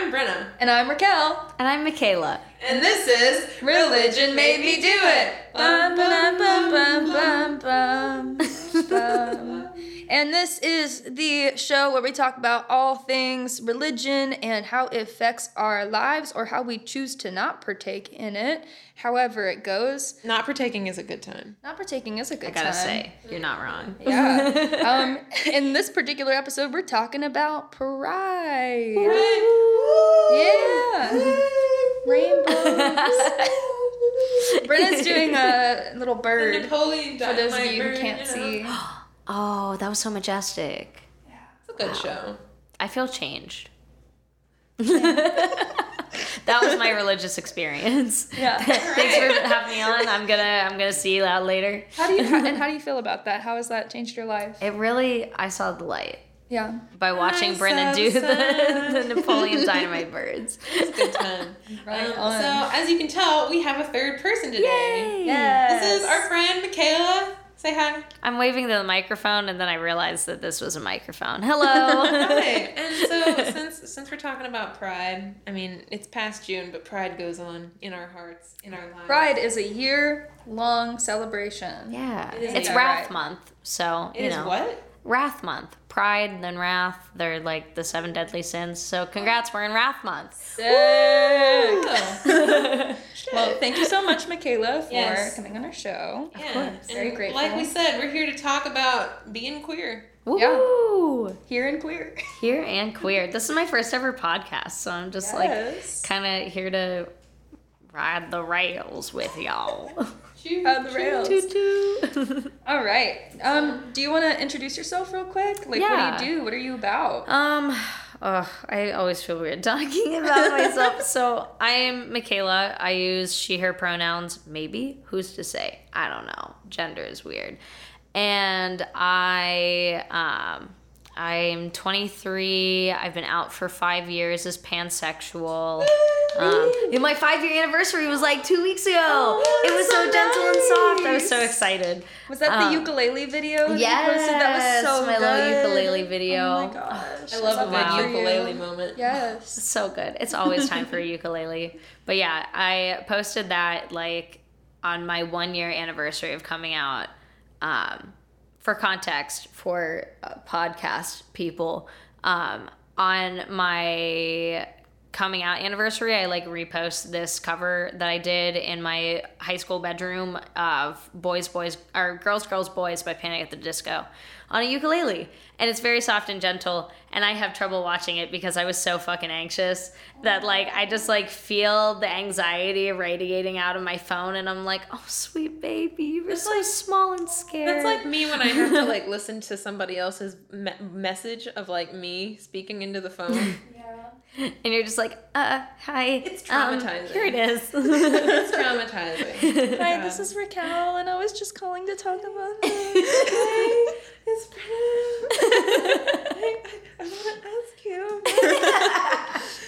I'm Brenna. And I'm Raquel. And I'm Michaela. And this is Religion Made Me Do It. Bum, ba-dum, bum, bum, bum, bum, bum. And this is the show where we talk about all things religion and how it affects our lives or how we choose to not partake in it. However, it goes. Not partaking is a good time. Not partaking is a good time. I gotta time. say, you're not wrong. Yeah. um, in this particular episode, we're talking about pride. Yeah. Rainbows. Brenna's doing a little The bird. Napoleon For those of Dynamite you who bird, can't know? see. Oh, that was so majestic. Yeah, it's a good show. I feel changed. that was my religious experience. Yeah. Thanks for having me on. I'm gonna I'm gonna see you out later. How do you how, and how do you feel about that? How has that changed your life? It really I saw the light Yeah. by watching I Brenna do the the, Napoleon Dynamite birds. It's a good time. Right Um, on. so, as you can tell, we have a third person today. Yay! Yes. This is our friend Michaela. Say hi. I'm waving to the microphone and then I realized that this was a microphone. Hello. Hi. And so, since since we're talking about pride, I mean, it's past June, but pride goes on in our hearts, in our lives. Pride is a year long celebration. yeah. It is It's Wrath month. So, It you is know. what? Wrath month. Pride, then wrath. They're like the seven deadly sins. So congrats, we're in Wrath month. Sick. Well, thank you so much, Michaela, for Yes. coming on our show. Yeah. course. And Very grateful. Like we said, we're here to talk about being queer. Woo! Here in queer. Here and queer. This is my first ever podcast, so I'm just like Yes. kind of here to ride the rails with y'all. Choo, On the choo, rails. toot toot. All right. Um, do you want to introduce yourself real quick? Like, Yeah. what do you do? What are you about? Um, oh, I always feel weird talking about myself. so I am Michaela. I use she, her pronouns. Maybe who's to say? I don't know. Gender is weird. And I, um, I'm 23. I've been out for five years as pansexual. Um, my five year anniversary was like two weeks ago. it was so, so gentle and soft. I was so excited. Was that um, the ukulele video? that you Yes, posted? That was so my little ukulele video. Oh my gosh. I love a Wow. good ukulele moment. Yes. so good. It's always time for a ukulele. But yeah, I posted that like on my one year anniversary of coming out. Um, for context, for uh, podcast people, um, on my coming out anniversary, I like repost this cover that I did in my high school bedroom of Boys, Boys, or Girls, Girls, Boys by Panic at the Disco on a ukulele. And it's very soft and gentle. And I have trouble watching it because I was so fucking anxious that like I just like feel the anxiety radiating out of my phone. And I'm like, oh, sweet baby, you're so small and scared. That's like me when I have to like listen to somebody else's me- message of like me speaking into the phone. and you're just like, uh, hi. It's um, traumatizing. here it is. it's traumatizing. Hi, God. this is Raquel, and I was just calling to talk about this. Hey, it's Brenna. I, I, I want to ask you.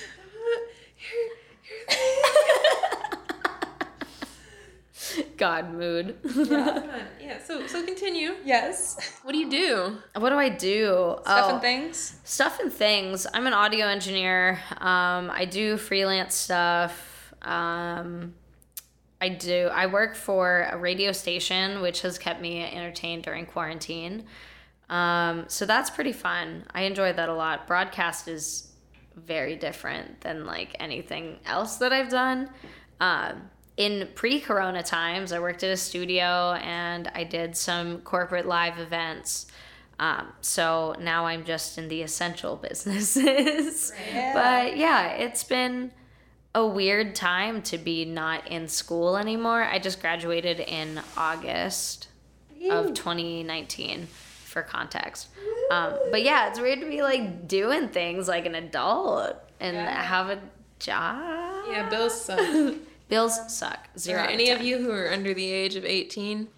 God mood. yeah. yeah. So so continue. yes. What do you do? what do I do? Stuff Oh. and things. stuff and things. I'm an audio engineer. Um, I do freelance stuff. Um, I do. I work for a radio station, which has kept me entertained during quarantine. Um, so that's pretty fun. I enjoy that a lot. Broadcast is very different than like anything else that I've done. Um, in pre-corona times, I worked at a studio and I did some corporate live events. Um, so now I'm just in the essential businesses. But yeah, it's been a weird time to be not in school anymore. I just graduated in August of 2019 for context. Um, but yeah, it's weird to be like doing things like an adult and have a job. Yeah, bills suck. Bills suck. Are Zero. out any of 10. you who are under the age of 18?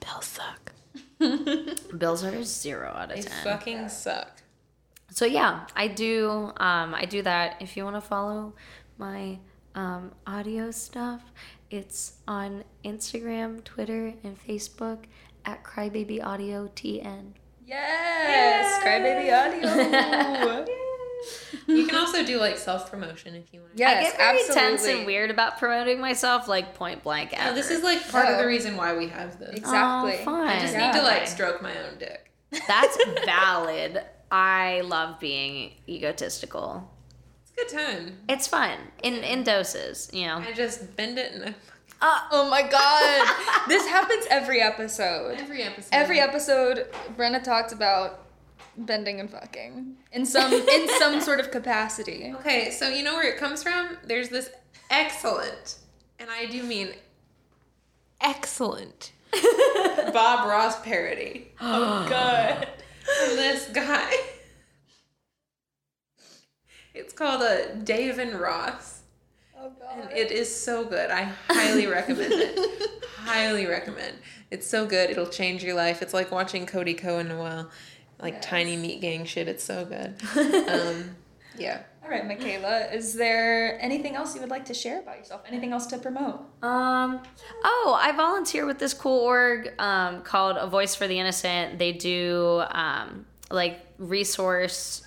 Bills suck. Bills are zero out of They 10. fucking suck. so yeah i do um i do that if you want to follow my um audio stuff it's on instagram twitter and facebook at crybaby audio tn Yes. Crybaby audio. You can also do like self promotion if you want. Yes, I get very absolutely. tense and weird about promoting myself, like point blank. Yeah, Ever. this is like part of Oh. the reason why we have this. Exactly. Oh, fun. I just Yeah. need to like stroke my own dick. That's valid. I love being egotistical. It's a good time. It's fun in in doses, you know. I just bend it and I, uh, Oh my god. this happens every episode. every episode. Every episode, Brenna talks about bending and fucking in some in some sort of capacity. Okay, so you know where it comes from? There's this excellent, and I do mean excellent, Bob Ross parody Oh god. from this guy. It's called a Dave and Ross. Oh god. And it is so good. I highly recommend it. highly recommend. It's so good. It'll change your life. It's like watching Cody Ko and Noel, like Yes. tiny meat gang shit. It's so good. Um, yeah. All right, Michaela, is there anything else you would like to share about yourself? Anything else to promote? Um, oh, I volunteer with this cool org um, called A Voice for the Innocent. They do um, like resource,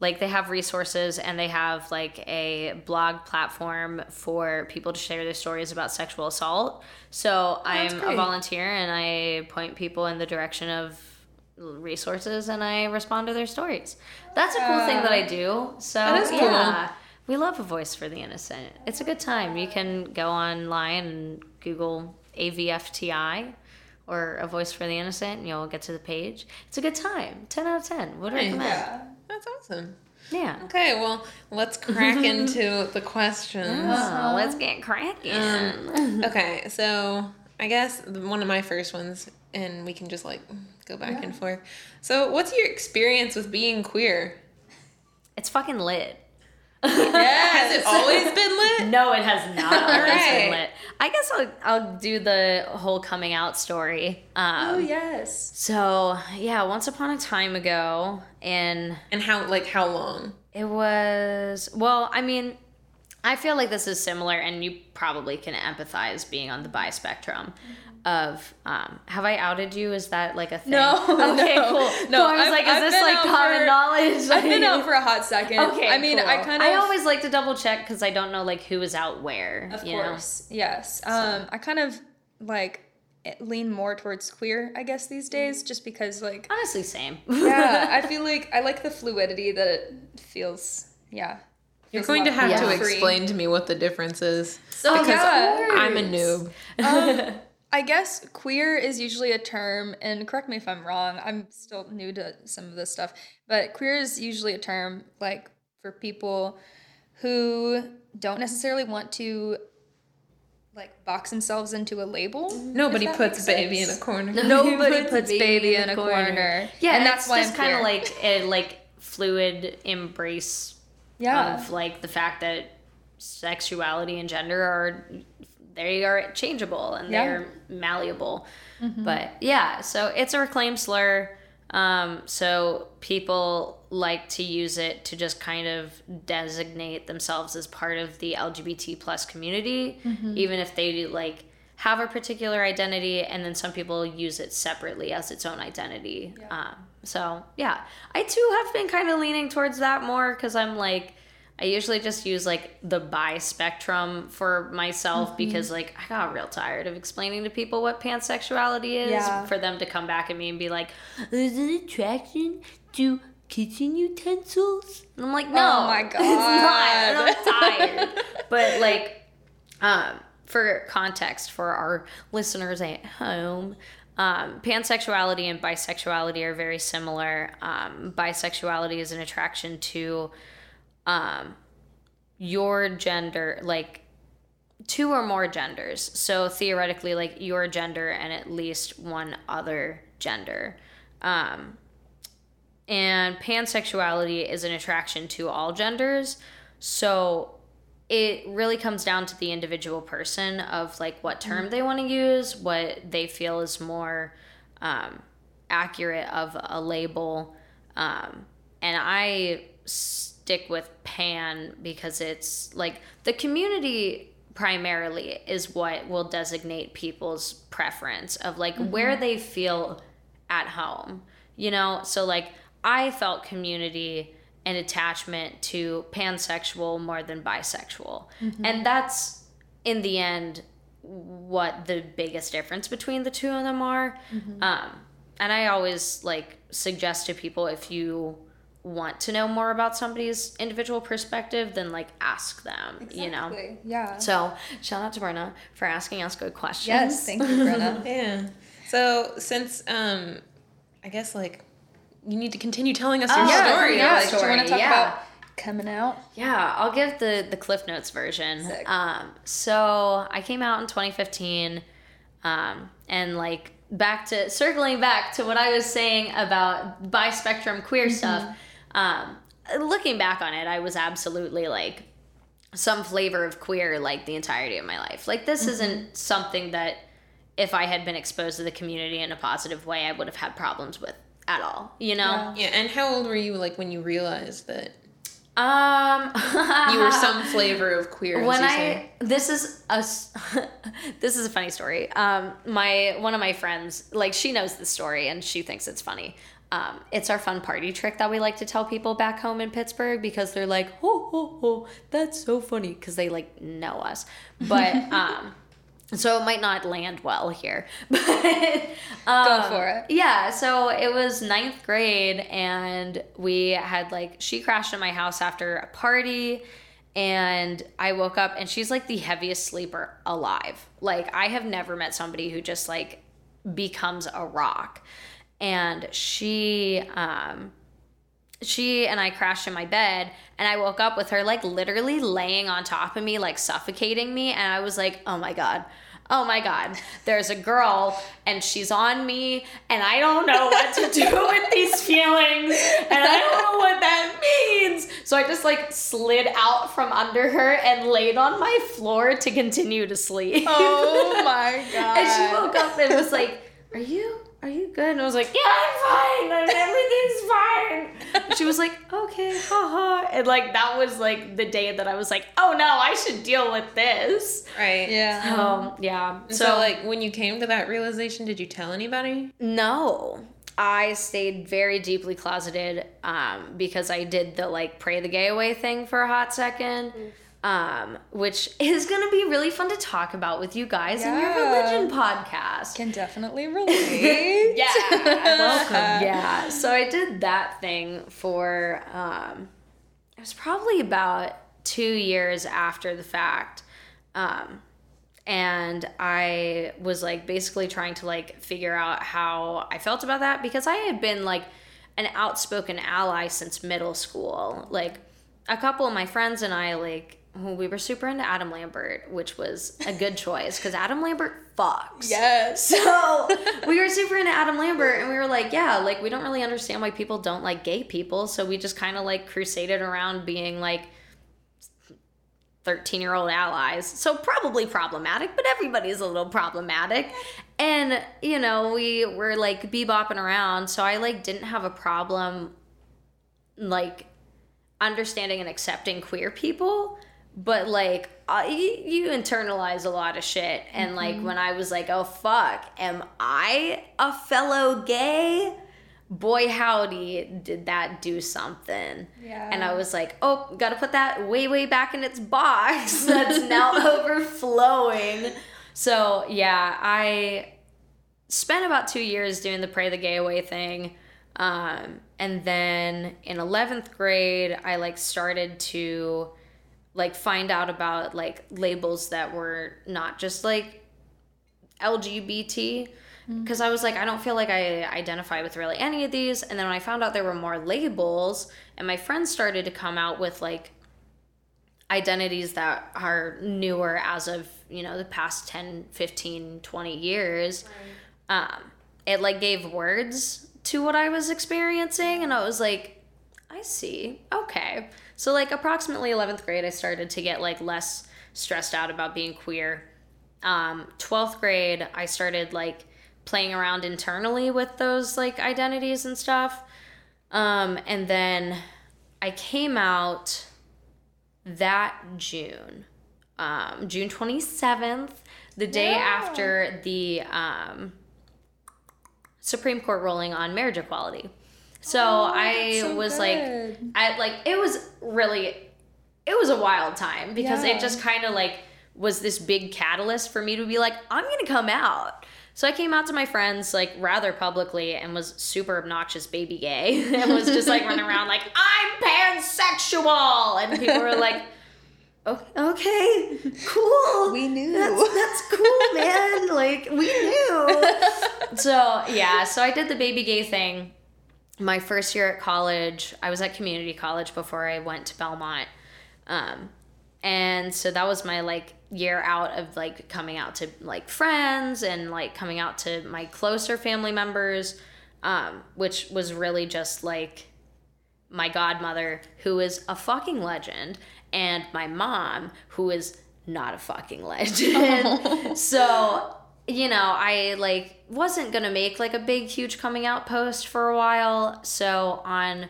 like they have resources and they have like a blog platform for people to share their stories about sexual assault. So that's I'm a volunteer and I point people in the direction of resources and I respond to their stories. That's a cool thing that I do. So is cool. yeah. We love a voice for the innocent. It's a good time. You can go online and Google AVFTI or a voice for the innocent and you'll get to the page. It's a good time. 10 out of 10. Would Nice. recommend. Yeah. That's awesome. Yeah. Okay, well, let's crack into the questions. Oh, let's get cracking. Um, okay, so I guess one of my first ones, and we can just like go back and forth. So, what's your experience with being queer? it's fucking lit. Has it always been lit? No, it has not always Alright. been lit. I guess I'll, I'll do the whole coming out story. Um, Oh yes. So, yeah, once upon a time ago, and And how like how long? it was, well, I mean, I feel like this is similar, and you probably can empathize being on the bi spectrum. Of um, have I outed you? Is that like a thing? No, Okay, no, cool. no, So I was I've- like, is I've this like common for- knowledge? I've been out for a hot second. Okay, I mean, cool. I kind of. I always like to double check because I don't know like who is out where. Of you know? course, yes. Um, I kind of like lean more towards queer, I guess, these days, just because like Honestly, same. yeah, I feel like I like the fluidity that it feels. Yeah, You're going to have Yeah. to free. explain to me what the difference is. So because yeah, I'm a noob. um, I guess queer is usually a term, and correct me if I'm wrong. I'm still new to some of this stuff, but queer is usually a term like for people who don't necessarily want to like box themselves into a label. Nobody puts makes baby in a corner. Nobody puts baby in a corner. Yeah, and that's that's why just I'm kind of queer. like a like fluid embrace yeah. of like the fact that sexuality and gender are they are changeable and Yeah. they're malleable. But yeah, so it's a reclaimed slur. Um, so people like to use it to just kind of designate themselves as part of the LGBT plus community, even if they like have a particular identity, and then some people use it separately as its own identity. Um, so yeah, I too have been kind of leaning towards that more because I'm like. I usually just use like the bi spectrum for myself Mm-hmm. because like I got real tired of explaining to people what pansexuality is Yeah. for them to come back at me and be like, "Is it attraction to kitchen utensils?" And I'm like, "No, Oh my it's not. And God. I'm tired." but like, um, for context for our listeners at home. Um, pansexuality and bisexuality are very similar. Um, bisexuality is an attraction to um, your gender, like two or more genders. So theoretically, like your gender and at least one other gender. Um, and pansexuality is an attraction to all genders. So it really comes down to the individual person of like what term they want to use, what they feel is more um, accurate of a label. Um, and I stick with pan because it's like the community primarily is what will designate people's preference of like where they feel at home you know? So like i felt community an attachment to pansexual more than bisexual. And that's in the end what the biggest difference between the two of them are. Um, and I always like suggest to people if you want to know more about somebody's individual perspective, then like ask them, you know? Yeah. So shout out to Brenna for asking us good questions. yes, thank you, Brenna. Yeah. So since um, I guess like you need to continue telling us your Oh, yeah, story. yeah. like, Do you want to talk yeah. about coming out? Yeah, I'll give the the Cliff Notes version. Sick. Um, so I came out in 2015, um, and like back to circling back to what I was saying about bispectrum queer stuff. Um, looking back on it, I was absolutely like some flavor of queer like the entirety of my life. Like this isn't something that if I had been exposed to the community in a positive way, I would have had problems with at all. You know. Yeah. Yeah. And how old were you like when you realized that Um, you were some flavor of queer? as when you I say? this is a s- this is a funny story. Um, my one of my friends like she knows the story and she thinks it's funny. Um, it's our fun party trick that we like to tell people back home in Pittsburgh because they're like, oh, oh, oh, that's so funny because they like know us. But um, so it might not land well here. But um, for it. Yeah, so it was ninth grade, and we had like she crashed in my house after a party, and I woke up, and she's like the heaviest sleeper alive. Like I have never met somebody who just like becomes a rock, and she um she and I crashed in my bed and I woke up with her like literally laying on top of me, like suffocating me. And I was like, oh my God, oh my God, there's a girl and she's on me and I don't know what to do with these feelings and I don't know what that means. So I just like slid out from under her and laid on my floor to continue to sleep. Oh my god. And she woke up and was like, Are you are you good? And I was like, Yeah, I'm fine. Everything's fine. And she was like, Okay, haha. And like that was like the day that I was like, Oh no, I should deal with this. right. Yeah. Um, yeah. And so, like when you came to that realization, did you tell anybody? No. I stayed very deeply closeted um, because I did the like pray the gay away thing for a hot second. Um, which is gonna be really fun to talk about with you guys in your religion podcast. Can definitely relate. Yeah. Welcome. yeah. So I did that thing for um it was probably about 2 years after the fact. Um and I was like basically trying to like figure out how I felt about that because I had been like an outspoken ally since middle school. Like a couple of my friends and I like we were super into Adam Lambert, which was a good choice because Adam Lambert fucks. Yes. So we were super into Adam Lambert, and we were like, yeah, like we don't really understand why people don't like gay people. So we just kind of like crusaded around being like 13 year old allies. So probably problematic, but everybody's a little problematic. And, you know, we were like bebopping around. So I like didn't have a problem like understanding and accepting queer people but like uh, you, you internalize a lot of shit. And like when i was like oh fuck am i a fellow gay? Boy howdy did that do something. Yeah. and i was like oh gotta put that way way back in its box. That's now overflowing. So yeah i spent about two years doing the pray the gay away thing. Um, and then in 11th grade i like started to like find out about like labels that were not just like lgbt because i was like i don't feel like i identify with really any of these. And then when i found out there were more labels and my friends started to come out with like identities that are newer as of you know the past 10 15 20 years um it like gave words to what i was experiencing. And i was like i see. Okay so like approximately 11th grade i started to get like less stressed out about being queer um 12th grade i started like playing around internally with those like identities and stuff um and then i came out that June, um, June 27th, the day Yeah. after the um, Supreme Court ruling on marriage equality. So oh, I so was like. I like it was really, it was a wild time because Yeah. it just kind of like was this big catalyst for me to be like, I'm gonna come out. So I came out to my friends like rather publicly and was super obnoxious baby gay and was just like running around like I'm pansexual and people were like, okay, cool. We knew. That's, that's cool, man. Like we knew. so yeah, so I did the baby gay thing. My first year at college, I was at community college before I went to Belmont. Um, and so that was my like year out of like coming out to like friends and like coming out to my closer family members um, which was really just like my godmother who is a fucking legend and my mom who is not a fucking legend so you know i like wasn't gonna make like a big huge coming out post for a while so on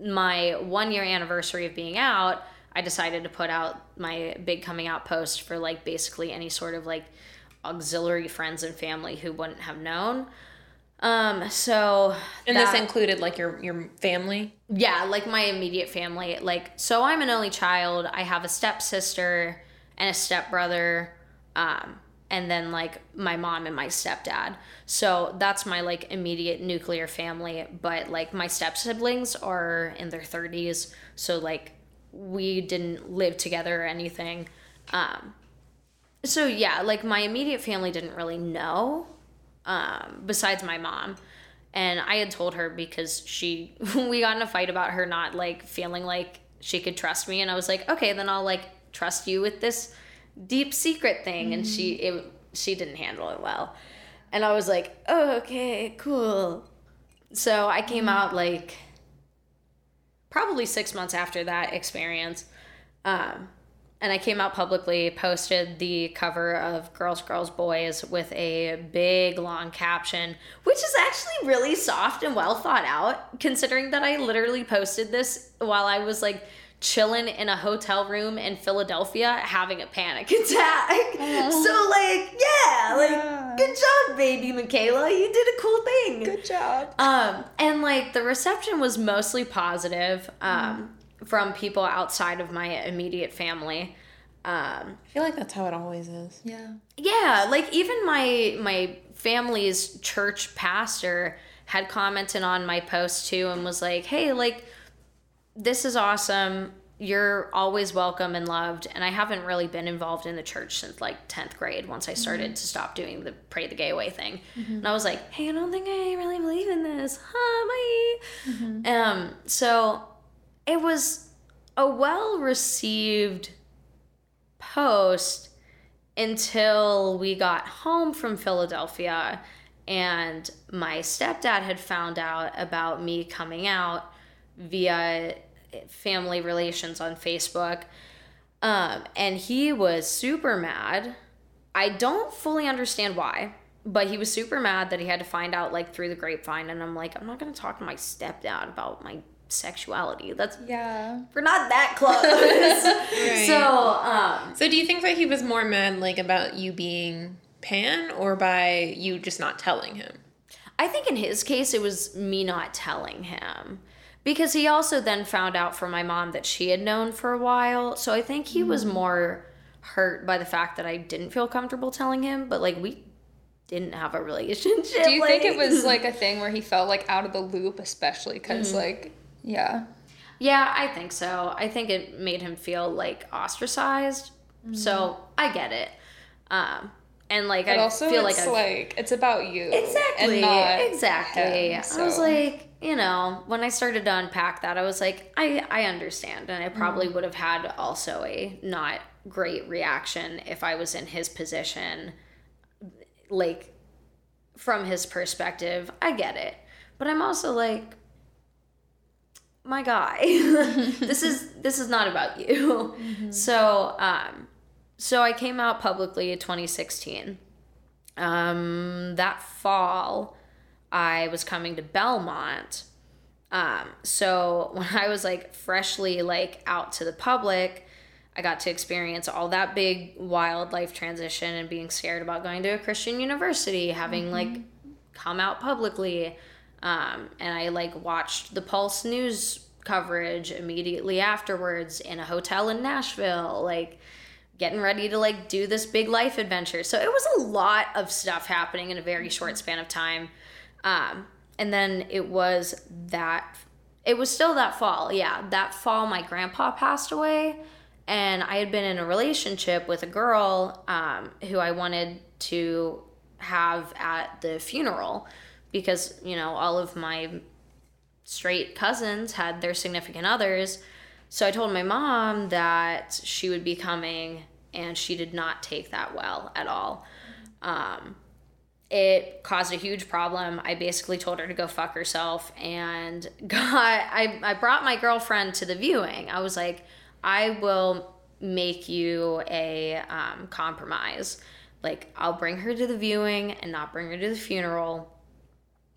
my one year anniversary of being out i decided to put out my big coming out post for like basically any sort of like auxiliary friends and family who wouldn't have known um so And that- this included like your your family. yeah, like my immediate family. Like, so I'm an only child. I have a stepsister and a stepbrother, um, and then like my mom and my stepdad. So that's my like immediate nuclear family. But like my step siblings are in their 30s. So like we didn't live together or anything. Um, so yeah, like my immediate family didn't really know, um, besides my mom. And I had told her because she, we got in a fight about her not like feeling like she could trust me. And I was like, okay, then I'll like trust you with this deep secret thing. And she, it, she didn't handle it well. And I was like, oh, okay, cool. So I came out like probably six months after that experience. Um, and I came out publicly, posted the cover of Girls, Girls, Boys with a big long caption, which is actually really soft and well thought out, considering that I literally posted this while I was like chilling in a hotel room in Philadelphia having a panic attack. So, like, yeah, like, Yeah. good job, baby Michaela. You did a cool thing. Good job. Um, and like the reception was mostly positive um, from people outside of my immediate family. Um, I feel like that's how it always is. Yeah. yeah, like even my my family's church pastor had commented on my post too and was like, "Hey, like this is awesome. You're always welcome and loved." And I haven't really been involved in the church since like 10th grade once I started to mm-hmm. stop doing the pray the gay away thing. Mm-hmm. And I was like, "Hey, I don't think I really believe in this." Huh, bye. Mm-hmm. Um, so it was a well received post until we got home from Philadelphia and my stepdad had found out about me coming out via family relations on Facebook. Um, and he was super mad. I don't fully understand why, but he was super mad that he had to find out like through the grapevine. And I'm like, I'm not gonna talk to my stepdad about my sexuality. That's Yeah. we're not that close. So, um, So do you think that he was more mad like about you being pan or by you just not telling him? I think in his case, it was me not telling him. Because he also then found out from my mom that she had known for a while. So I think he was mm. more hurt by the fact that I didn't feel comfortable telling him. But like, we didn't have a relationship. Do you think it was like a thing where he felt like out of the loop, especially because mm. like, yeah. Yeah, I think so. I think it made him feel like ostracized. Mm. So I get it. Um, and like, But I also, feel like it's I've- like it's about you. Exactly. And not exactly. him, I was like, you know, when I started to unpack that, I was like, I I understand, and I probably Mm. would have had also a not great reaction if I was in his position. Like, from his perspective, I get it, but I'm also like, my guy, this is this is not about you. So, um, so I came out publicly in 2016 um, that fall, I was coming to Belmont. Um, so when I was like freshly like out to the public, I got to experience all that big wildlife transition and being scared about going to a Christian university, having like come out publicly. Um, and I like watched the Pulse news coverage immediately afterwards in a hotel in Nashville, like getting ready to like do this big life adventure. So it was a lot of stuff happening in a very short span of time. Um, and then it was that it was still that fall. Yeah, that fall my grandpa passed away and I had been in a relationship with a girl um, who I wanted to have at the funeral because you know all of my straight cousins had their significant others. So I told my mom that she would be coming, and she did not take that well at all. Um, it caused a huge problem. I basically told her to go fuck herself and got I, I brought my girlfriend to the viewing. I was like, I will make you a um, compromise. Like, I'll bring her to the viewing and not bring her to the funeral.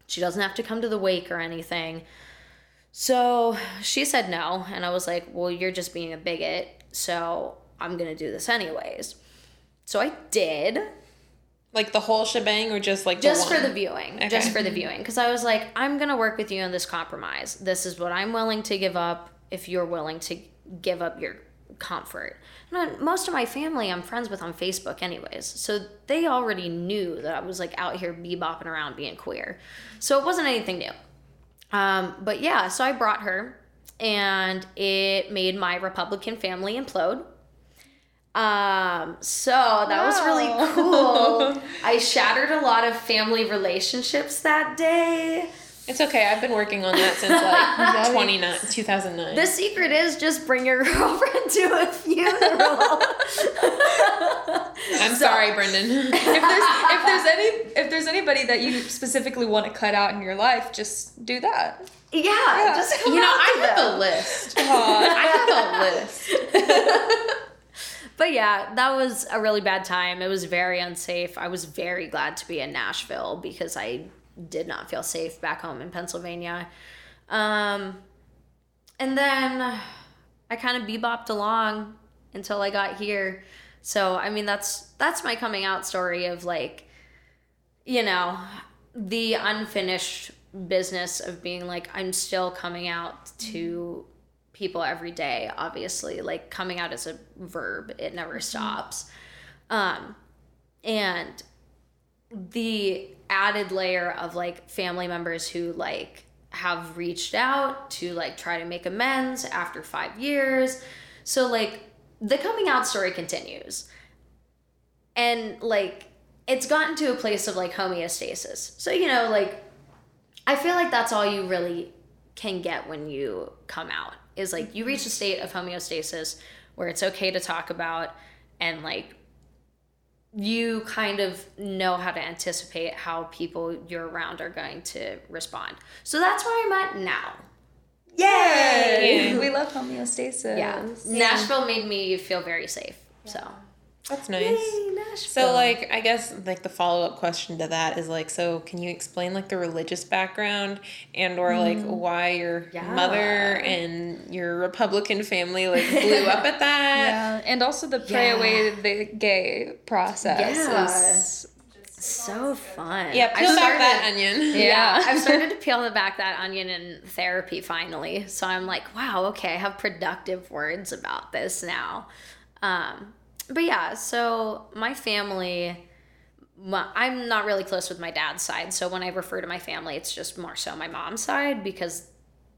She doesn't have to come to the wake or anything. So she said no. And I was like, well, you're just being a bigot. So I'm going to do this anyways. So I did. Like the whole shebang, or just like just the for the viewing. Okay. just for the viewing. Because i was like i'm gonna work with you on this compromise. This is what i'm willing to give up if you're willing to give up your comfort. And most of my family i'm friends with on facebook anyways. So they already knew that i was like out here bebopping around being queer. So it wasn't anything new. Um, but yeah so i brought her and it made my republican family implode um, so that was really cool. I shattered a lot of family relationships that day. It's okay. I've been working on that since like 29, 2009. The secret is just bring your girlfriend to a funeral. I'm sorry, Brendan. if there's if there's any if there's anybody that you specifically want to cut out in your life, just do that. yeah, just come you know, out I have a list. I have a list. But yeah, that was a really bad time. It was very unsafe. I was very glad to be in Nashville because I did not feel safe back home in Pennsylvania. Um, and then I kind of bebopped along until I got here. So I mean, that's that's my coming out story of like, you know, the unfinished business of being like I'm still coming out to people every day obviously like coming out as a verb it never stops. Um and the added layer of like family members who like have reached out to like try to make amends after 5 years. So like the coming out story continues. And like it's gotten to a place of like homeostasis. So you know like i feel like that's all you really can get when you come out is like you reach a state of homeostasis where it's okay to talk about and like you kind of know how to anticipate how people you're around are going to respond. So that's where I'm at now. Yay! Yay. We love homeostasis. Yeah. Nashville made me feel very safe. So That's nice. So like I guess like the follow up question to that is like so can you explain like the religious background and or like why your Yeah. mother and your Republican family like blew up at that? Yeah, and also the pray Yeah. away the gay process Yeah. so fun. Yeah, I've peel back started- that onion. Yeah, Yeah. I've started to peel the back that onion in therapy finally. So I'm like, wow, okay, I have productive words about this now. Um, but yeah, so my family, my, I'm not really close with my dad's side. So when I refer to my family, it's just more so my mom's side because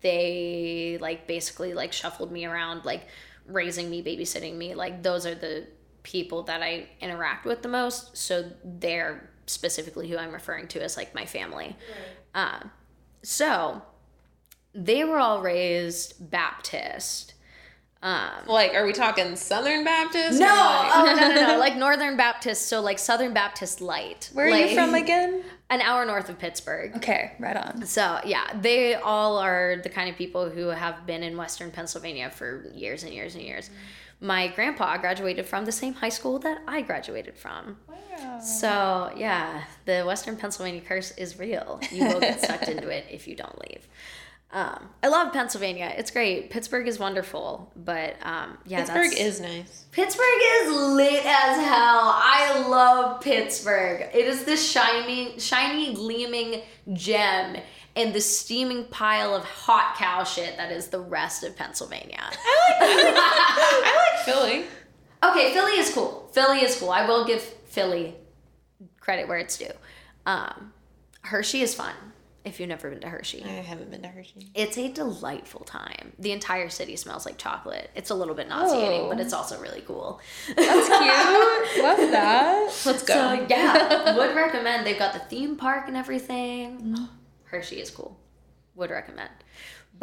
they like basically like shuffled me around, like raising me, babysitting me. Like those are the people that I interact with the most. So they're specifically who I'm referring to as like my family. Uh, so they were all raised Baptist. Um, Like, are we talking Southern Baptist? no, like- oh no, no, no, like Northern Baptist. So like Southern Baptist light. Where are Like, you from again? An hour north of Pittsburgh. Okay, right on. So yeah, they all are the kind of people who have been in Western Pennsylvania for years and years and years. My grandpa graduated from the same high school that I graduated from. Wow. So yeah, the Western Pennsylvania curse is real. You will get sucked into it if you don't leave. Um, I love Pennsylvania. It's great. Pittsburgh is wonderful, but um, yeah, Pittsburgh is nice. Pittsburgh is lit as hell. I love Pittsburgh. It is this shiny, shiny, gleaming gem in the steaming pile of hot cow shit that is the rest of Pennsylvania. I like Philly. Okay, Philly is cool. Philly is cool. I will give Philly credit where it's due. Um, Hershey is fun if you've never been to Hershey. I haven't been to Hershey. It's a delightful time. The entire city smells like chocolate. It's a little bit nauseating, Oh. but it's oh. also really cool. That's cute. Love that. Let's go. So yeah, would recommend. They've got the theme park and everything. Mm-hmm. Hershey is cool. Would recommend.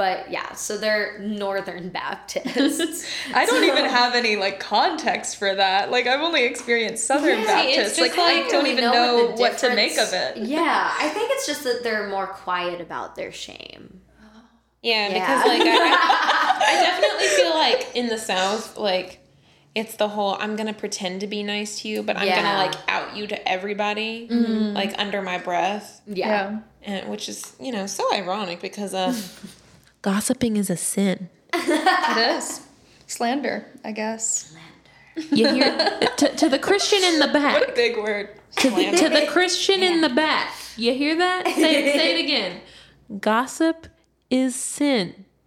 But yeah, so they're Northern Baptists. I don't So- even have any like context for that. Like I've only experienced Southern Yeah, Baptists. just Like, I don't really even know know what what to make of it. Yeah, I think it's just that they're more quiet about their shame. Yeah, Yeah. because like I, I, I definitely feel like in the South, like it's the whole I'm gonna pretend to be nice to you, but I'm Yeah. gonna like out you to everybody, like under my breath, Yeah. and which is you know so ironic because uh, gossiping is a sin. It is slander, I guess. Slander. You hear to, to the Christian in the back. What a big word. To, to the Christian in the back. You hear that? Say it, say it again. Gossip is sin.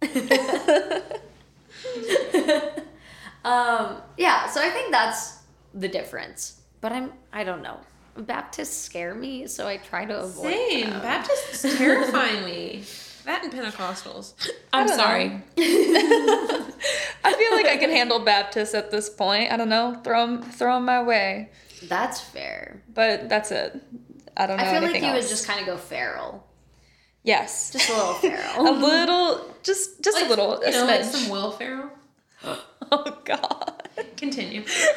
Um, yeah, so I think that's the difference. But I'm I don't know. Baptists scare me, so I try to avoid Same. them. Baptists terrify me. That and Pentecostals. I'm sorry. I feel like I can handle Baptists at this point. I don't know. Throw them, throw them my way. That's fair. But that's it. I don't know I feel like anything you else. would just kind of go feral. yes, Just a little feral. a little, just just a little, a You know, like some Will Ferrell. oh God. Continue.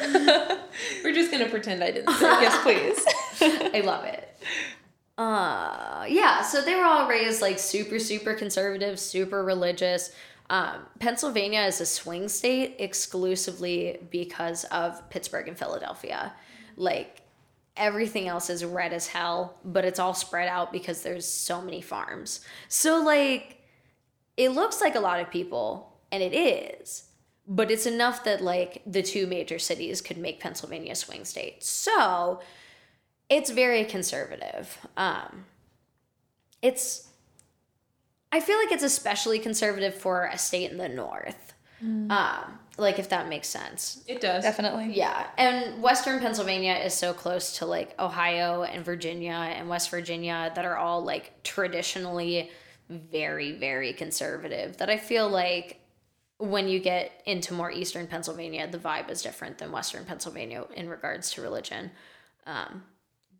We're just gonna pretend I didn't. Say yes, please. I love it. Uh, yeah, so they were all raised like super, super conservative, super religious. Um, Pennsylvania is a swing state exclusively because of Pittsburgh and Philadelphia. Like everything else is red as hell, but it's all spread out because there's so many farms. So like it looks like a lot of people, and it is, but it's enough that like the two major cities could make Pennsylvania a swing state. So it's very conservative. Um, it's, I feel like it's especially conservative for a state in the north. Um, like if that makes sense. It does. Definitely. Yeah, and Western Pennsylvania is so close to like Ohio and Virginia and West Virginia that are all like traditionally very, very conservative. That I feel like when you get into more Eastern Pennsylvania, the vibe is different than Western Pennsylvania in regards to religion. Um,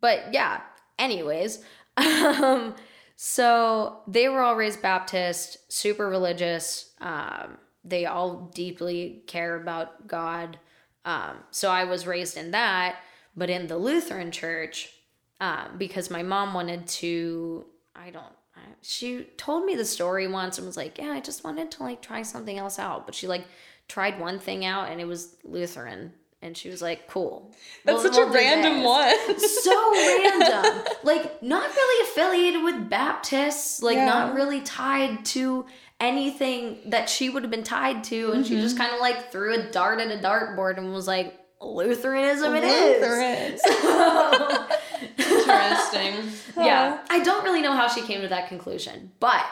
but yeah, anyways, um, so they were all raised Baptist, super religious. Um, they all deeply care about God. Um, so I was raised in that, but in the Lutheran church, um, because my mom wanted to, I don't, she told me the story once and was like, yeah, I just wanted to like try something else out. But she like tried one thing out and it was Lutheran. And she was like, cool. That's We'll- such a we'll random one. so random. Like not really affiliated with Baptists, like Yeah. not really tied to anything that she would have been tied to and she just Mm-hmm. kind of like threw a dart at a dartboard and was like Lutheranism it is. Lutheran. Interesting. Yeah. I don't really know how she came to that conclusion, but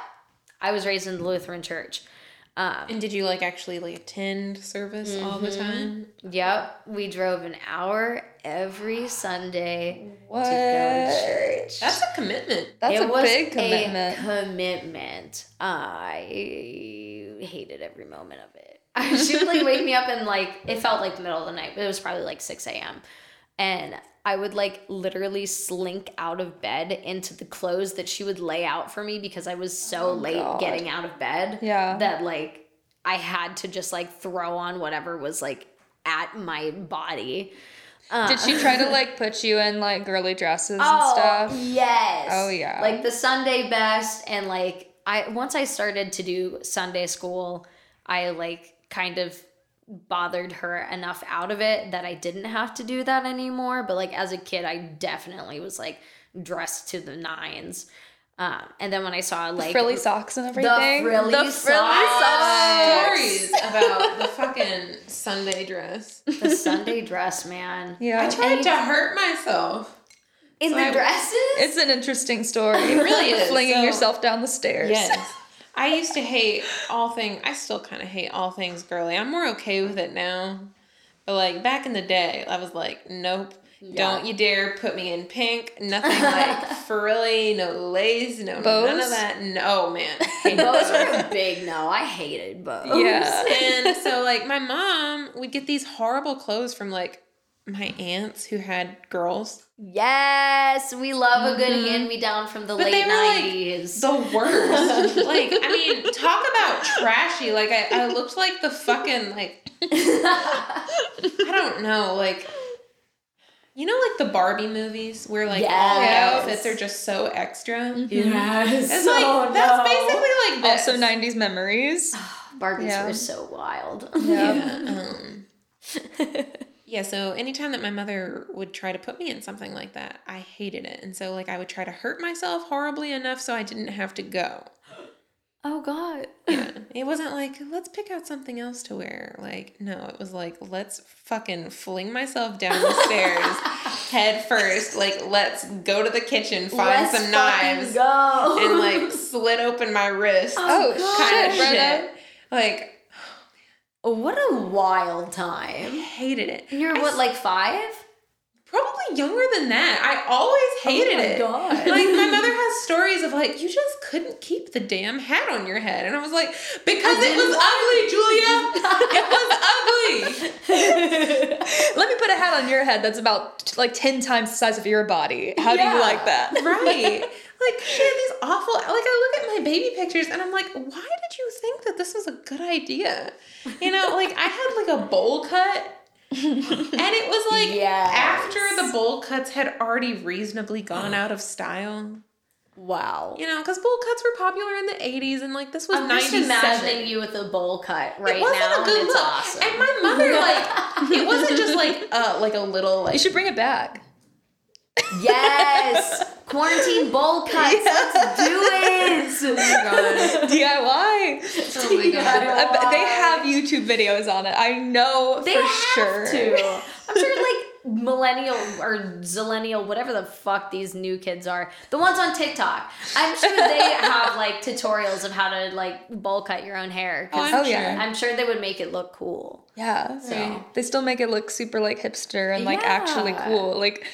I was raised in the Lutheran church. Um, And did you like actually like attend service all the time? yep, we drove an hour every Sunday What? to go to church. That's a commitment. That's it a big commitment. A commitment. I hated every moment of it. she would like wake me up and like it felt like the middle of the night, but it was probably like six a.m. And I would like literally slink out of bed into the clothes that she would lay out for me because I was so late Oh, God. getting out of bed. Yeah. That like I had to just like throw on whatever was like at my body. Uh, Did she try to like put you in like girly dresses and oh, stuff? Yes. Oh, yeah. Like the Sunday best and like I once I started to do Sunday school, I like kind of bothered her enough out of it that I didn't have to do that anymore, but like as a kid I definitely was like dressed to the nines. Um, and then when I saw like frilly socks and everything. frilly the frilly socks. socks. Stories about the fucking Sunday dress. the Sunday dress, man. Yeah, I tried to hurt myself. In So the I- dresses? it's an interesting story. It really is. Flinging So- yourself down the stairs. Yes. I used to hate all things. I still kind of hate all things girly. I'm more okay with it now. But like back in the day, I was like, nope. Don't you dare put me in pink. Nothing like frilly, no lace, no bows? none of that. No man. Bows a big no. I hated bows. Yeah. and so like my mom would get these horrible clothes from like my aunts who had girls. Yes, we love a good hand me down from the Mm-hmm. But late they were, like, 90s. The worst. like, I mean, talk about trashy. Like, I, I looked like the fucking, like, I don't know, like, you know, like the Barbie movies where, like, all the outfits are just so extra? yes. It's like, that's basically like this. Also, 90s memories. Barbies Yeah. were so wild. Yeah. Yeah. Um, yeah, so anytime that my mother would try to put me in something like that, I hated it. And so, like, I would try to hurt myself horribly enough so I didn't have to go. oh God. Yeah. It wasn't like, let's pick out something else to wear. Like, no, it was like, let's fucking fling myself down the stairs head first. Like, let's go to the kitchen, find Let's some knives, Go. and like slit open my wrist. Oh, kind of shit, shit. Like, what a wild time. I hated it. You're I what, s- like five? Probably younger than that. I always hated oh my it. God. Like my mother has stories of like you just couldn't keep the damn hat on your head, and I was like, because it was ugly, Julia. It was ugly. Let me put a hat on your head that's about like 10 times the size of your body. How do you like that? Right. Like she had these awful. Like I look at my baby pictures, and I'm like, why did you think that this was a good idea? You know, like I had like a bowl cut. and it was like Yes. after the bowl cuts had already reasonably gone out of style. wow. You know, because bowl cuts were popular in the 80s, and like this was I'm just imagining you with a bowl cut right it wasn't now, a good and it's look. awesome. And my mother, like, it wasn't just like uh like a little like You should bring it back. Yes, quarantine bowl cuts. Let's do it. DIY. oh my god. I oh bet they have YouTube videos on it. I know They for have sure. to. I'm sure, like millennial or zillennial, whatever the fuck these new kids are, the ones on TikTok. I'm sure they have like tutorials of how to like bowl cut your own hair. Oh, 'cause I'm Oh, yeah. sure. I'm sure they would make it look cool. Yeah. So. They still make it look super like hipster and like actually cool. Like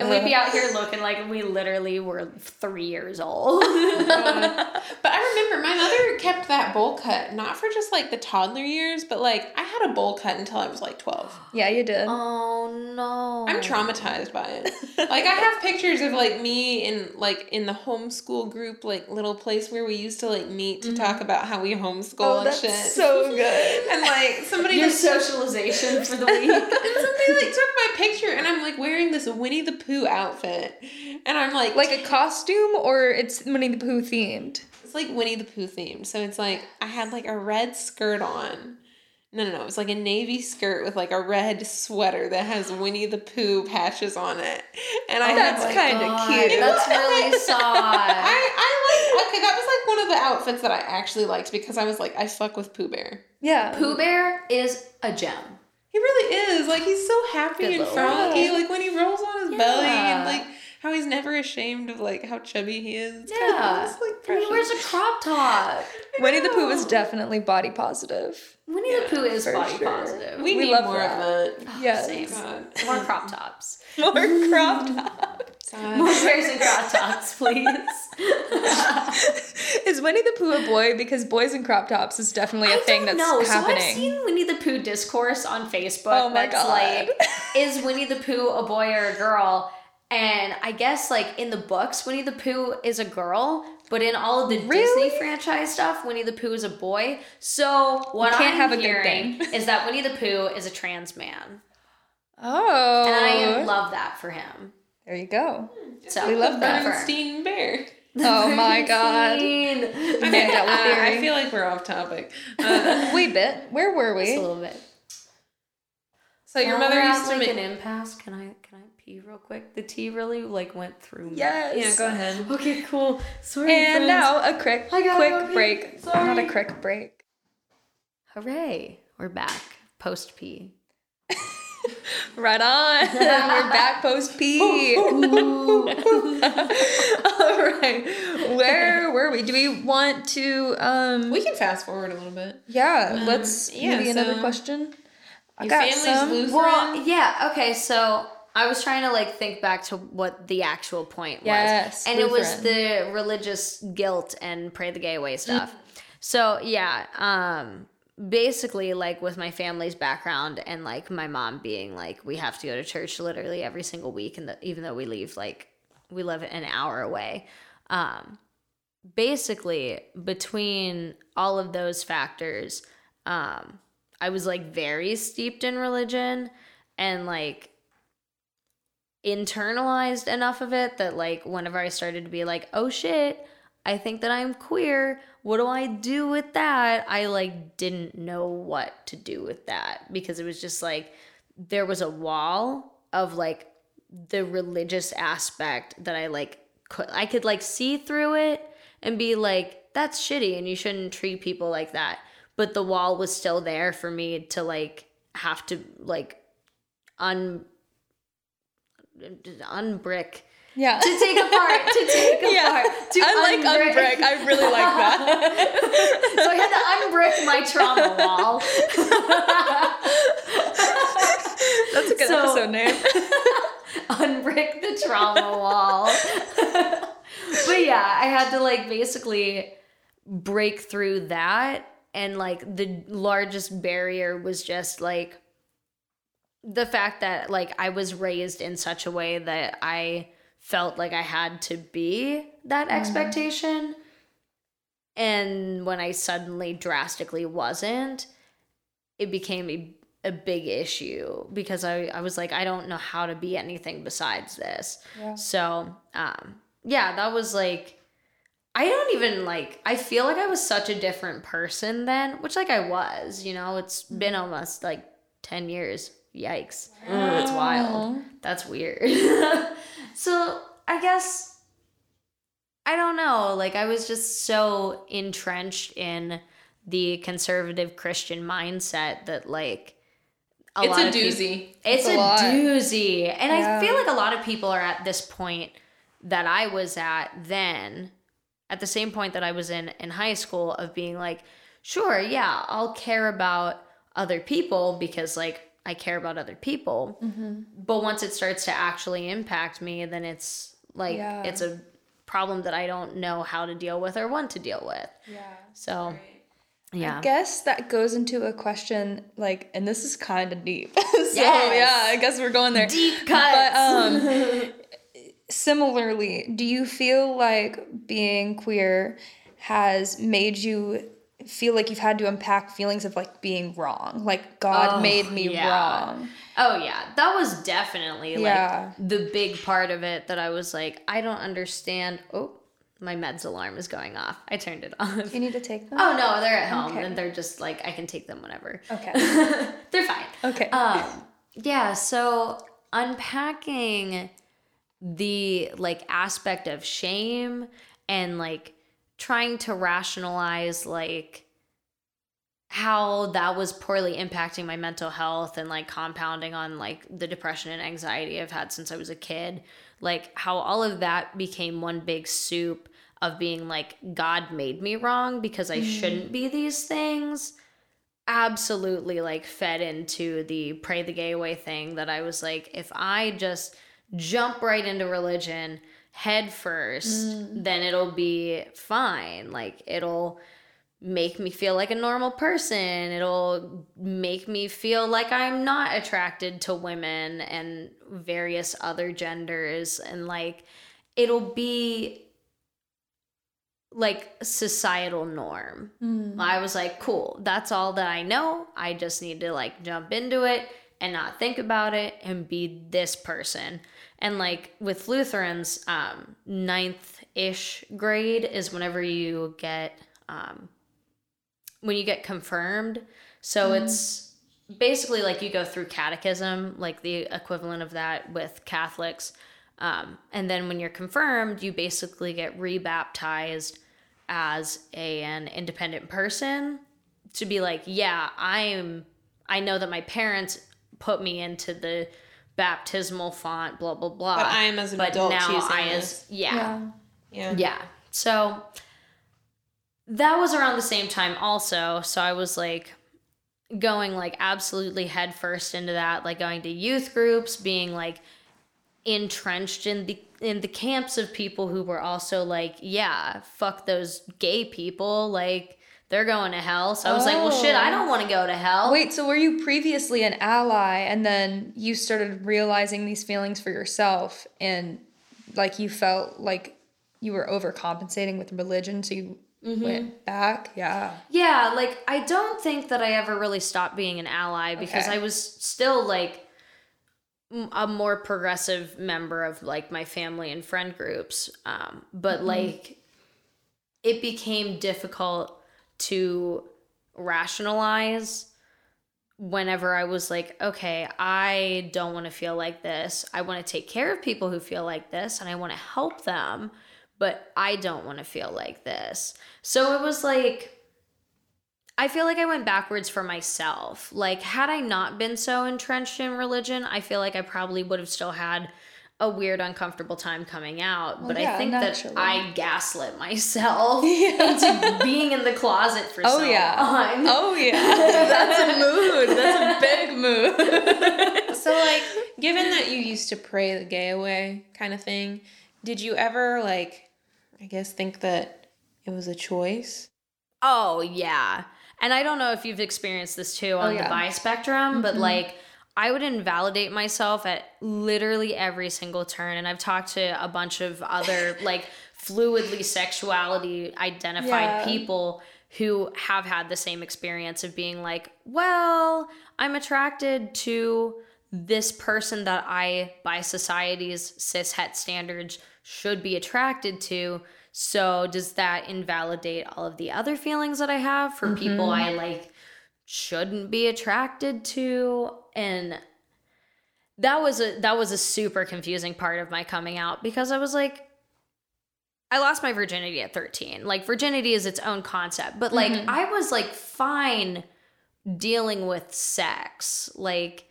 And we'd be out here looking like we literally were three years old. Oh but I remember my mother kept that bowl cut not for just like the toddler years, but like I had a bowl cut until I was like 12. Yeah, you did. oh no. I'm traumatized by it. Like I have pictures of like me in like in the homeschool group, like little place where we used to like meet to talk mm-hmm. about how we homeschool oh, and that's shit. so good. and like somebody Your just socialization for the week. and somebody like took my picture and I'm like wearing this Winnie the Pooh outfit. And I'm like Like a costume or it's Winnie the Pooh themed? it's like Winnie the Pooh themed. So it's like I had like a red skirt on. No, no, no. It's like a navy skirt with like a red sweater that has Winnie the Pooh patches on it. And I oh, had That's kinda cute. That's really soft. I, I like okay, that was like one of the outfits that I actually liked because I was like, I fuck with Pooh Bear. Yeah. Pooh Bear is a gem. He really is. Like he's so happy Good and little frolicky. Like when he rolls on his belly and like how he's never ashamed of like how chubby he is. It's Yeah. Kind of, like And he wears a crop top. Winnie the Pooh is definitely body positive. Winnie the Pooh is body sure. positive. we, we need love more that. of that. Oh, yes. Same. More crop tops. More crop tops. God. More bears and crop tops, please. Is Winnie the Pooh a boy? Because boys in crop tops is definitely a thing that's no, happening. So I've seen Winnie the Pooh discourse on Facebook. Oh my that's God. like, is Winnie the Pooh a boy or a girl? And I guess like in the books, Winnie the Pooh is a girl, but in all of the Really? Disney franchise stuff, Winnie the Pooh is a boy. So what can't I'm have a good hearing thing. is that Winnie the Pooh is a trans man, oh. and I love that for him. There you go. So We love that. whatever. Bernstein Bear. Oh my god. Okay, uh, I feel like we're off topic. Uh, Wait bit. Where were Just a little bit. So your While mother we're at, used to like make. an impasse. Can I can I pee real quick? The tea really like went through me. Yes. Yeah, go ahead. Okay, cool. Sorry. And friends. now a quick, quick go break. Sorry. Not a quick break. hooray, we're back post pee. Right on. We're back post P. All right. Where were we? Do we want to um We can fast forward a little bit. yeah, let's yeah, maybe another question. I Your got family's some. Lutheran. Well, yeah, okay, so I was trying to like think back to what the actual point was. Yes, And it was the religious guilt and pray the gay away stuff. So, yeah, um basically like with my family's background and like my mom being like we have to go to church literally every single week and the, even though we leave like we live an hour away. Um basically between all of those factors um i was like very steeped in religion and like internalized enough of it that like whenever i started to be like oh shit i think that i'm queer what do i do with that? I like didn't know what to do with that because it was just like there was a wall of like the religious aspect that i like could i could like see through it and be like that's shitty and you shouldn't treat people like that. But the wall was still there for me to like have to like un unbrick Yeah. to take apart to take apart to I like unbrick. unbrick. I really like that. so I had to unbrick my trauma wall. That's a good So- episode name. unbrick the trauma wall. but yeah, I had to like basically break through that and like the largest barrier was just like the fact that like I was raised in such a way that I felt like I had to be that expectation. And when I suddenly drastically wasn't, it became a, a big issue because I, I was like, I don't know how to be anything besides this. Yeah. So, um, yeah, that was like, I don't even like, I feel like I was such a different person then, which like I was, you know, it's been almost like 10 years. Yikes. that's wild. That's weird. so I guess I don't know. Like I was just so entrenched in the conservative Christian mindset that like a It's lot a of doozy. it's, It's a a, doozy. And I feel like a lot of people are at this point that I was at then, at the same point that I was in in high school of being like, sure, yeah, I'll care about other people because like I care about other people. Mm-hmm. But once it starts to actually impact me, then it's like Yeah. it's a problem that I don't know how to deal with or want to deal with. Yeah. So, yeah. I guess that goes into a question like, and this is kind of deep. so Yes. yeah, I guess we're going there. Deep But cuts. um, similarly, do you feel like being queer has made you feel like you've had to unpack feelings of like being wrong? Like God Oh, made me yeah. wrong. Oh yeah, that was definitely like Yeah. the big part of it that I was like, I don't understand. Oh, my meds alarm is going off. I turned it off. You need to take them. Oh no, they're at home Okay. and they're just like I can take them whenever. Okay. they're fine. Okay. Um, yeah. So unpacking the like aspect of shame and like trying to rationalize like how that was poorly impacting my mental health and like compounding on like the depression and anxiety I've had since I was a kid. Like how all of that became one big soup of being like God made me wrong because I mm-hmm. shouldn't be these things. Absolutely like fed into the pray the gay away thing that I was like if I just jump right into religion head first, mm. then it'll be fine. Like it'll make me feel like a normal person. It'll make me feel like I'm not attracted to women and various other genders and like it'll be like societal norm. Mm. I was like, cool, that's all that I know. I just need to like jump into it and not think about it and be this person. And like with Lutherans, um, ninth ish grade is whenever you get um, when you get confirmed. So it's basically like you go through catechism, like the equivalent of that with Catholics. Um, and then when you're confirmed, you basically get rebaptized as a, an independent person to be like, yeah, I'm, I know that my parents put me into the baptismal font, blah, blah, blah. But I am as an but adult now choosing I this. as, yeah. Yeah. Yeah. So that was around the same time also. So I was like going like absolutely headfirst into that, like going to youth groups, being like entrenched in the in the camps of people who were also like, yeah, fuck those gay people, like they're going to hell. So I was like, well shit, I don't want to go to hell. Wait, so were you previously an ally and then you started realizing these feelings for yourself and like you felt like you were overcompensating with religion so you went back? Yeah. Yeah, like I don't think that I ever really stopped being an ally because Okay. I was still like a more progressive member of like my family and friend groups. Um, but like it became difficult to rationalize whenever I was like, okay, I don't want to feel like this. I want to take care of people who feel like this and I want to help them, but I don't want to feel like this. So it was like, I feel like I went backwards for myself. Like, had I not been so entrenched in religion, I feel like I probably would have still had a weird, uncomfortable time coming out. but I yeah, think naturally. that I gaslit myself into being in the closet for Oh so yeah. long. Oh yeah. That's a mood. That's a big mood. So like, given that you used to pray the gay away kind of thing, did you ever like, I guess, think that it was a choice? Oh yeah. And I don't know if you've experienced this too oh, on yeah. the bi spectrum, but mm-hmm. like I would invalidate myself at literally every single turn. And I've talked to a bunch of other like fluidly sexuality identified Yeah. people who have had the same experience of being like, well, I'm attracted to this person that I, by society's cis het standards, should be attracted to. So does that invalidate all of the other feelings that I have for people mm-hmm. I like shouldn't be attracted to? And that was a that was a super confusing part of my coming out because I was like I lost my virginity at 13. Like virginity is its own concept, but like mm-hmm. I was like fine dealing with sex, like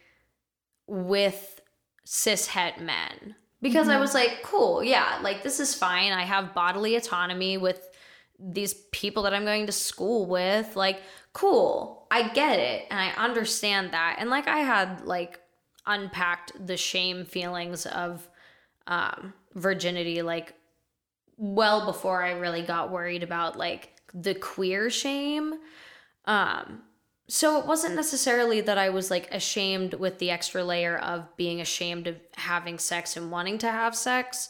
with cis het men. Because I mm-hmm. was like, cool, yeah, like this is fine. I have bodily autonomy with these people that I'm going to school with. Like, cool, I get it. And I understand that. And like, I had like unpacked the shame feelings of um, virginity, like, well before I really got worried about like the queer shame. Um, so it wasn't necessarily that I was like ashamed with the extra layer of being ashamed of having sex and wanting to have sex,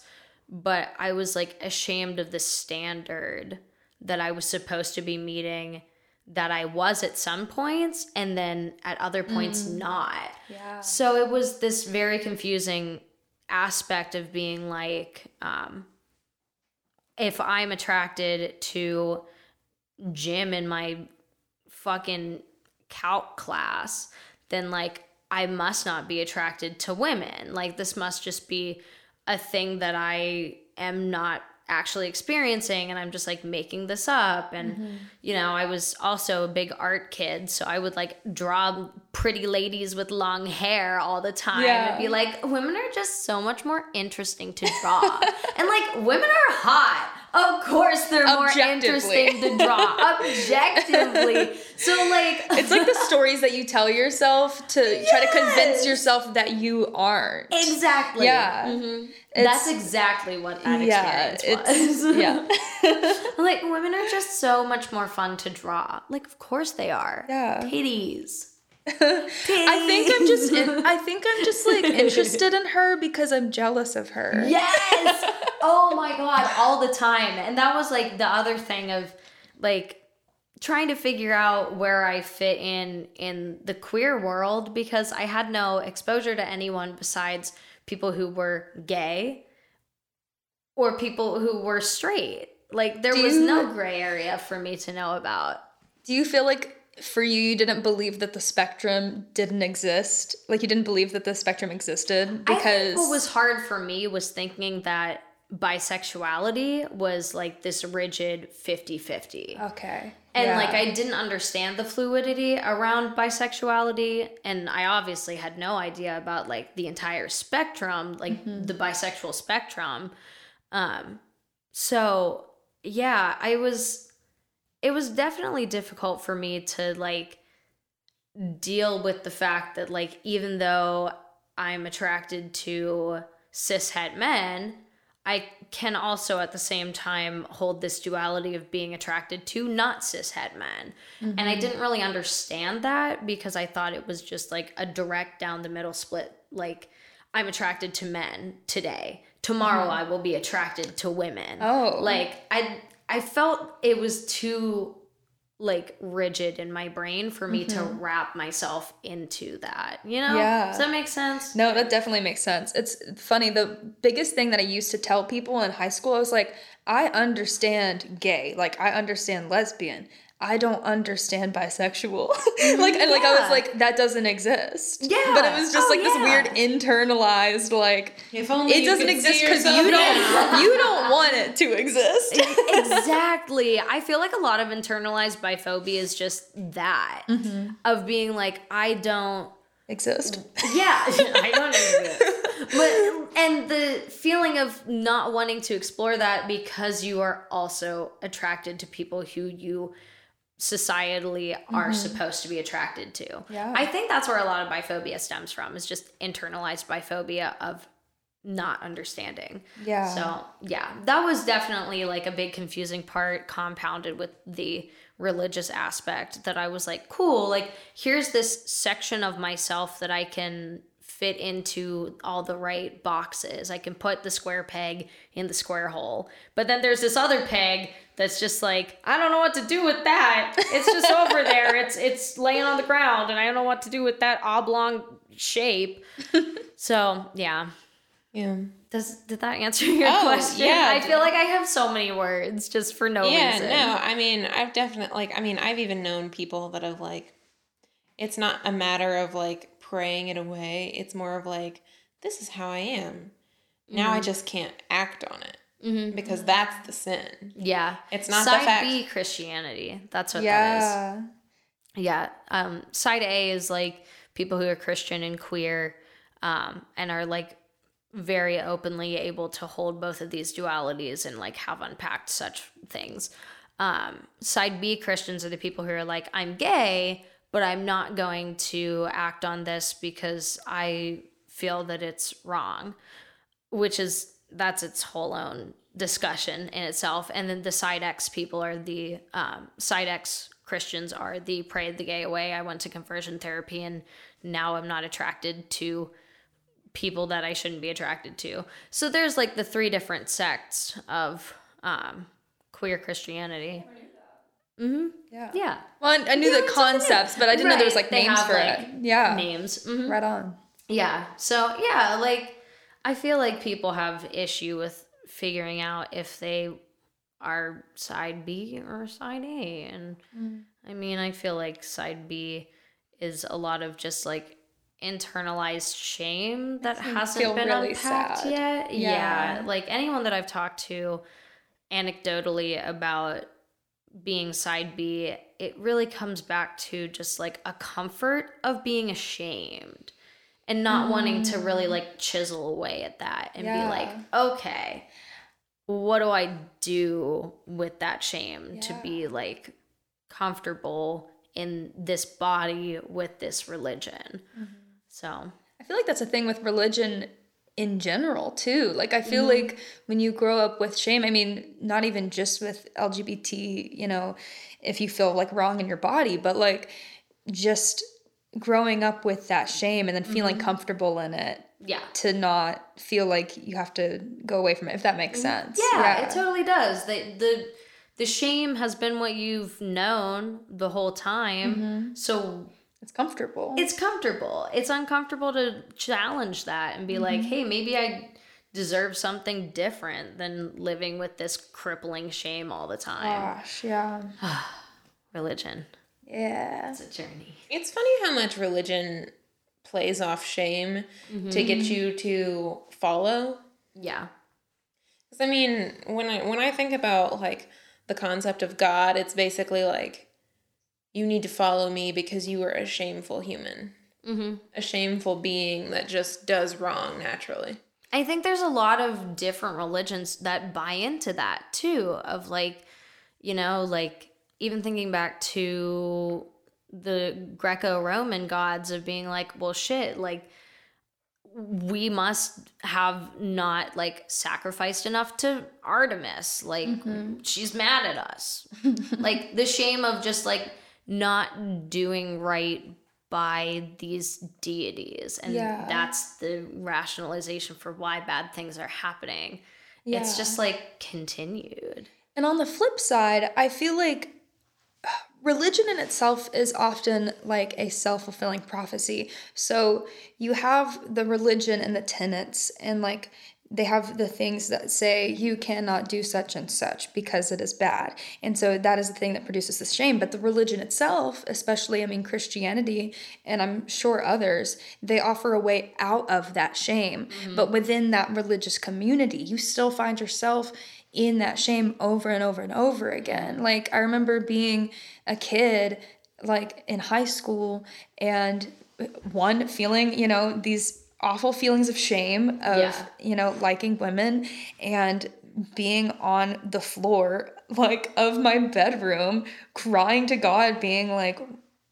but I was like ashamed of the standard that I was supposed to be meeting that I was at some points and then at other points not. Yeah. So it was this very confusing aspect of being like, um, if I'm attracted to Jim in my fucking calc class, then like I must not be attracted to women. Like this must just be a thing that I am not actually experiencing and I'm just like making this up and mm-hmm. you know I was also a big art kid so I would like draw pretty ladies with long hair all the time Yeah. and be like women are just so much more interesting to draw. And like women are hot of course they're more interesting to draw objectively so like It's like the stories that you tell yourself to try to convince yourself that you aren't. exactly Yeah. Mhm. That's exactly what that yeah, experience was yeah. like women are just so much more fun to draw. Like of course they are. Yeah. Titties. I think I'm just in, I think I'm just like interested in her because I'm jealous of her. Yes. oh my god, all the time. And that was like the other thing of like trying to figure out where I fit in in the queer world because I had no exposure to anyone besides people who were gay or people who were straight. Like there Do was you- no gray area for me to know about. Do you feel like for you, you didn't believe that the spectrum didn't exist. Like you didn't believe that the spectrum existed I because think what was hard for me was thinking that bisexuality was like this rigid 50-50. okay. And yeah. like I didn't understand the fluidity around bisexuality and I obviously had no idea about like the entire spectrum, like the bisexual spectrum. Um so yeah, I was it was definitely difficult for me to like deal with the fact that like even though I'm attracted to cishet men, I can also at the same time hold this duality of being attracted to not cishet men. And I mm-hmm. didn't really understand that because I thought it was just like a direct down the middle split. Like, I'm attracted to men today. Tomorrow mm-hmm. I will be attracted to women. Oh. Like I I felt it was too like rigid in my brain for me to mm-hmm. wrap myself into that. You know? Yeah. Does that make sense? No, that definitely makes sense. It's funny. The biggest thing that I used to tell people in high school, I was like, I understand gay, like I understand lesbian. I don't understand bisexual. like and like I was like, that doesn't exist. Yeah. But it was just Oh, like this weird internalized like If only it doesn't exist because you don't you don't want it to exist. exactly. I feel like a lot of internalized biphobia is just that Mm-hmm. of being like, I don't exist. Yeah, I don't exist. But and the feeling of not wanting to explore that because you are also attracted to people who you societally are supposed to be attracted to. Mm-hmm. Yeah. I think that's where a lot of biphobia stems from is just internalized biphobia of not understanding. Yeah. So, yeah, that was definitely like a big confusing part compounded with the religious aspect that I was like, cool, like here's this section of myself that I can fit into all the right boxes. I can put the square peg in the square hole. But then there's this other peg that's just like, I don't know what to do with that. It's just over there. It's it's laying on the ground and I don't know what to do with that oblong shape. So, yeah. Yeah. Does did that answer your Oh, question? yeah. I feel like I have so many words just for no yeah, reason. no, I mean, I've definitely like I mean, I've even known people that have like it's not a matter of like praying it away. It's more of like this is how I am. Now Mm-hmm. I just can't act on it because that's the sin. Yeah. It's not the side fact- B Christianity. That's what that is. Yeah. Yeah. Um, side A is like people who are Christian and queer um, and are like very openly able to hold both of these dualities and like have unpacked such things. Um, side B Christians are the people who are like, I'm gay, but I'm not going to act on this because I feel that it's wrong, which is that's its whole own discussion in itself. And then the side X people are the um, side X Christians are the prayed the gay away. I went to conversion therapy and now I'm not attracted to people that I shouldn't be attracted to. So there's like the three different sects of um, queer Christianity. Yeah. Yeah. Well, I, I knew the concepts, but I didn't know there was like they names have, for like, it. Yeah. Names. Mhm. Right on. Yeah. So yeah, like I feel like people have issue with figuring out if they are side B or side A. And I mean, I feel like side B is a lot of just like internalized shame that hasn't feel been really unpacked sad. yet. Yeah. yeah. Like anyone that I've talked to anecdotally about being side B, it really comes back to just like a comfort of being ashamed and not wanting to really mm. like chisel away at that and Yeah. be like, okay, what do I do with that shame to be like comfortable in this body with this religion? Mm-hmm. So, I feel like that's a thing with religion in general too. Like I Mm-hmm. feel like when you grow up with shame, I mean, not even just with LGBT, you know, if you feel like wrong in your body, but like just growing up with that shame and then feeling Mm-hmm. comfortable in it yeah. to not feel like you have to go away from it if that makes sense. Mm-hmm. Yeah, it totally does. The the the shame has been what you've known the whole time. So it's comfortable. it's comfortable. It's uncomfortable to challenge that and be like, "Hey, mm-hmm. maybe I deserve something different than living with this crippling shame all the time." Gosh, yeah. Religion. Yeah. It's a journey. It's funny how much religion plays off shame to mm-hmm. get you to follow. Yeah. Because I mean, when I when I think about like the concept of God, it's basically like you need to follow me because you are a shameful human, Mm-hmm. a shameful being that just does wrong naturally. I think there's a lot of different religions that buy into that too, of like, you know, like even thinking back to the Greco Roman gods of being like, well, shit, like, we must have not like sacrificed enough to Artemis. Like, she's mad at us. like, the shame of just like not doing right by these deities. And Yeah. that's the rationalization for why bad things are happening. Yeah. It's just like continued. And on the flip side, I feel like uh, religion in itself is often like a self fulfilling prophecy. So you have the religion and the tenets, and like they have the things that say you cannot do such and such because it is bad. And so that is the thing that produces the shame. But the religion itself, especially, I mean, Christianity, and I'm sure others, they offer a way out of that shame. Mm-hmm. But within that religious community, you still find yourself in that shame over and over and over again. Like, I remember being a kid, like in high school, and one feeling, you know, these awful feelings of shame of, Yeah. you know, liking women and being on the floor, like, of my bedroom, crying to God, being like,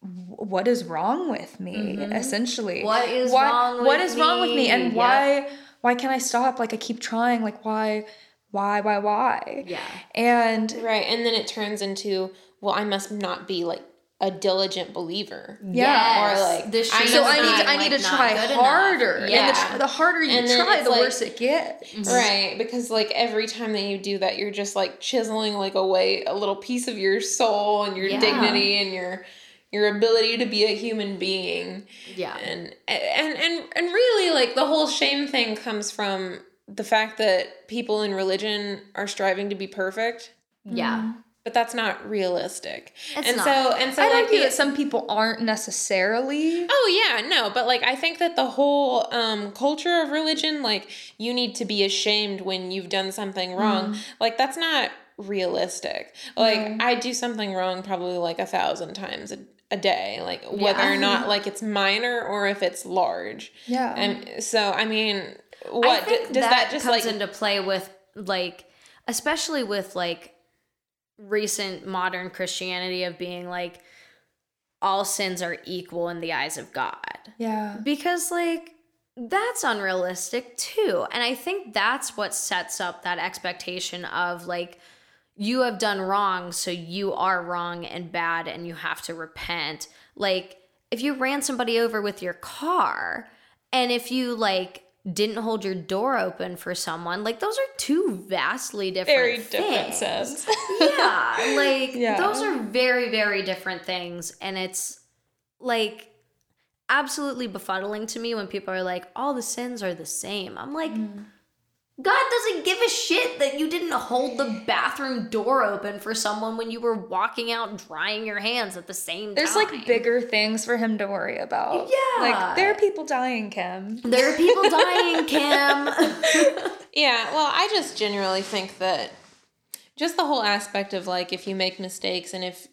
what is wrong with me mm-hmm. essentially What is why, wrong what is wrong with me me? and Yep. why why can't i stop like i keep trying like why why why why Yeah. and Right. And then it turns into, well, I must not be like a diligent believer. Yeah. Or like, the I shame so i need to, i like, need to try good enough. harder and the, Yeah. the harder you And try the like- worse it gets mm-hmm. Right, because like every time that you do that, you're just like chiseling like away a little piece of your soul and your Yeah. dignity and your your ability to be a human being. Yeah. And and and and really like the whole shame thing comes from the fact that people in religion are striving to be perfect, Yeah. Mm-hmm. But that's not realistic. It's and not. so and so i'd like argue the- that some people aren't necessarily Oh yeah, no, but like I think that the whole um culture of religion like you need to be ashamed when you've done something wrong. Like that's not realistic. Like I do something wrong probably like a thousand times a, a day, like whether or not like it's minor or if it's large. yeah And so I mean, I what d- does that, just comes like into play with like especially with like recent modern Christianity of being like all sins are equal in the eyes of God. yeah Because like that's unrealistic too. And I think that's what sets up that expectation of like you have done wrong, so you are wrong and bad and you have to repent. Like if you ran somebody over with your car and if you like didn't hold your door open for someone, like those are two vastly different very different things. yeah like Yeah. those are very very different things and it's like absolutely befuddling to me when people are like all the sins are the same. I'm like mm. God doesn't give a shit that you didn't hold the bathroom door open for someone when you were walking out drying your hands at the same there's time. There's like bigger things for him to worry about. Yeah. like there are people dying kim. There are people dying kim. Yeah, well, I just generally think that just the whole aspect of like if you make mistakes and if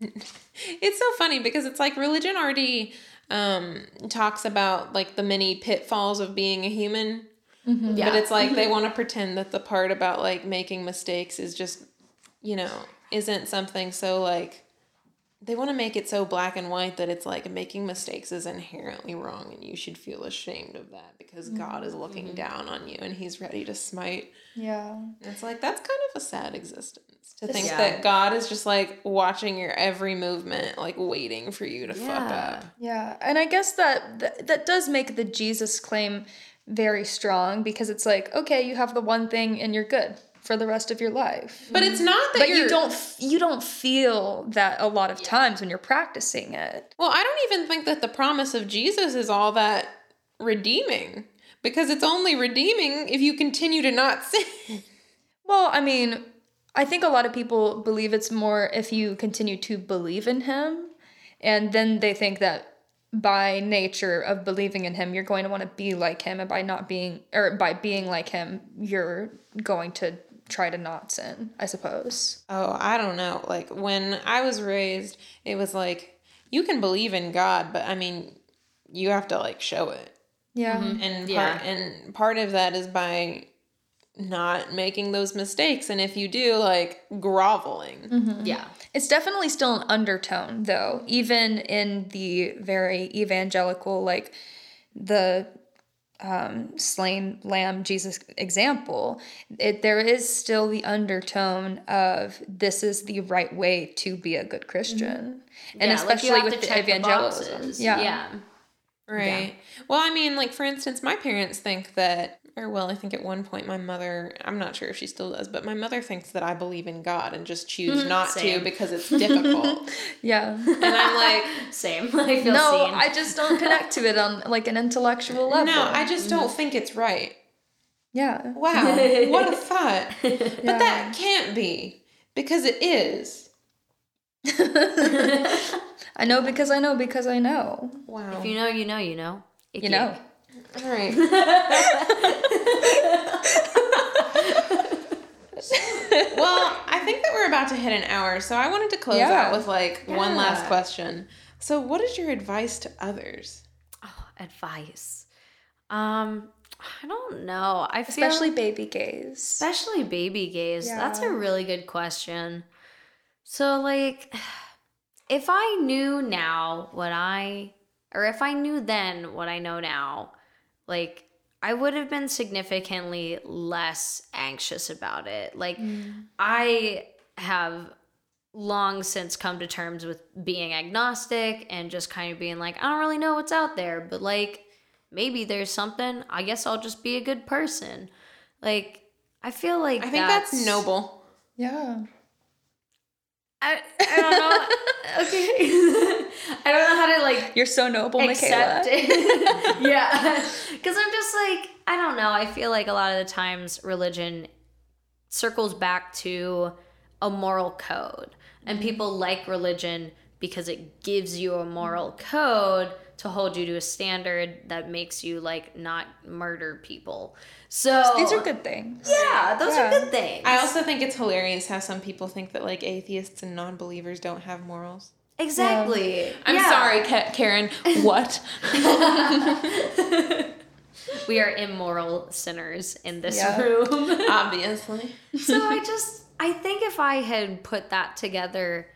it's so funny because it's like religion already um talks about like the many pitfalls of being a human Mm-hmm. yeah but it's like they mm-hmm. want to pretend that the part about like making mistakes is just you know isn't something so like they want to make it so black and white that it's like making mistakes is inherently wrong and you should feel ashamed of that because mm-hmm. God is looking down on you and he's ready to smite. yeah. And it's like that's kind of a sad existence to think that God is just like watching your every movement, like waiting for you to fuck Yeah. up. Yeah, and I guess that, that that does make the Jesus claim very strong because it's like, okay, you have the one thing and you're good for the rest of your life. But it's not that But you're, you don't you don't feel that a lot of times when you're practicing it. Well, I don't even think that the promise of Jesus is all that redeeming because it's only redeeming if you continue to not sin. Well, I mean, I think a lot of people believe it's more if you continue to believe in him, and then they think that by nature of believing in him, you're going to want to be like him, and by not being or by being like him, you're going to try to not sin. I suppose. Oh, I don't know. Like when I was raised, it was like you can believe in God, but I mean, you have to like show it. Yeah. Mm-hmm. And Yeah. part, and part of that is by not making those mistakes and if you do like groveling. Yeah. It's definitely still an undertone, though, even in the very evangelical, like the um, slain lamb Jesus example. It, there is still the undertone of this is the right way to be a good Christian, and Yeah, especially have with the check evangelism. yeah. Yeah. Right. Well, I mean, like for instance, my parents think that, or well, I think at one point my mother, I'm not sure if she still does, but my mother thinks that I believe in God and just choose mm-hmm. not to because it's difficult. yeah. and I'm like, Same. I feel no, seen. I just don't connect to it on like an intellectual level. no, I just don't mm-hmm. think it's right. yeah. Wow, what a thought. But that can't be because it is. I know because I know because I know. Wow. if you know, you know, you know. You know. All right. Well, I think that we're about to hit an hour, so I wanted to close Yeah. out with like one last question. So, what is your advice to others? Oh, advice. Um, I don't know. I feel Especially baby gays. especially baby gays. That's a really good question. So like if I knew now what I or if I knew then what I know now, like I would have been significantly less anxious about it. Like mm. I have long since come to terms with being agnostic and just kind of being like, I don't really know what's out there, but like maybe there's something. I guess I'll just be a good person. Like I feel like I think that's, noble. Yeah. I, I don't know. okay. I don't know how to like You're so noble, accept Michaela. yeah. Because I'm just like, I don't know. I feel like a lot of the times religion circles back to a moral code. And mm-hmm. people like religion because it gives you a moral code to hold you to a standard that makes you like not murder people. So These are good things. Yeah, those Yeah. are good things. I also think it's hilarious how some people think that like atheists and non believers don't have morals. exactly. I'm Yeah. sorry, Ka- Karen. What? We are immoral sinners in this Yeah. room. Obviously. so I just I think if I had put that together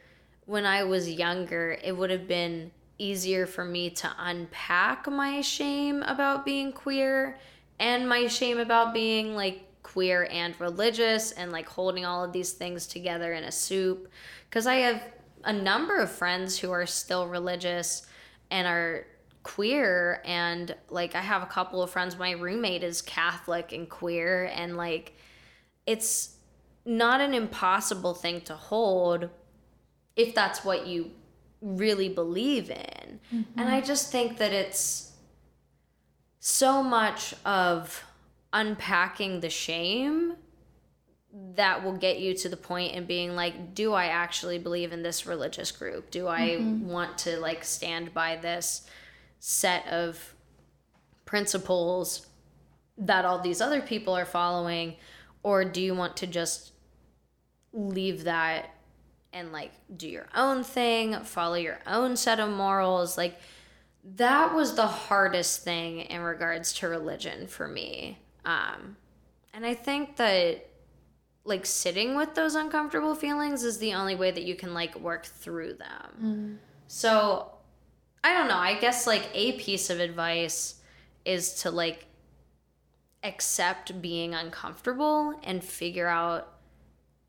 when I was younger, it would have been easier for me to unpack my shame about being queer and my shame about being like queer and religious and like holding all of these things together in a soup. Because I have a number of friends who are still religious and are queer and like I have a couple of friends. My roommate is Catholic and queer and like it's not an impossible thing to hold if that's what you really believe in. And I mm-hmm. just think that it's so much of unpacking the shame that will get you to the point in being like do I actually believe in this religious group? Do I mm-hmm. want to like stand by this set of principles that all these other people are following or do you want to just leave that and like do your own thing, follow your own set of morals? Like that was the hardest thing in regards to religion for me. Um and I think that like sitting with those uncomfortable feelings is the only way that you can like work through them. So I don't know. I guess like a piece of advice is to like accept being uncomfortable and figure out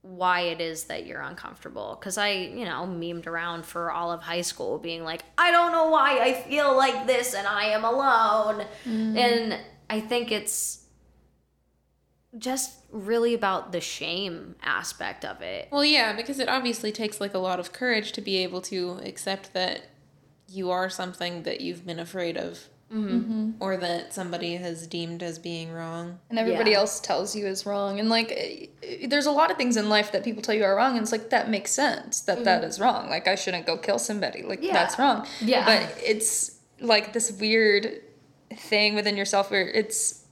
why it is that you're uncomfortable. Because I, you know, memed around for all of high school being like, I don't know why I feel like this and I am alone. Mm. And I think it's just really about the shame aspect of it. Well, yeah, because it obviously takes like a lot of courage to be able to accept that you are something that you've been afraid of or that somebody has deemed as being wrong. and everybody Yeah. else tells you is wrong and like eh, there's a lot of things in life that people tell you are wrong and it's like that makes sense that that is wrong like i shouldn't go kill somebody like Yeah. that's wrong Yeah. but it's like this weird thing within yourself where it's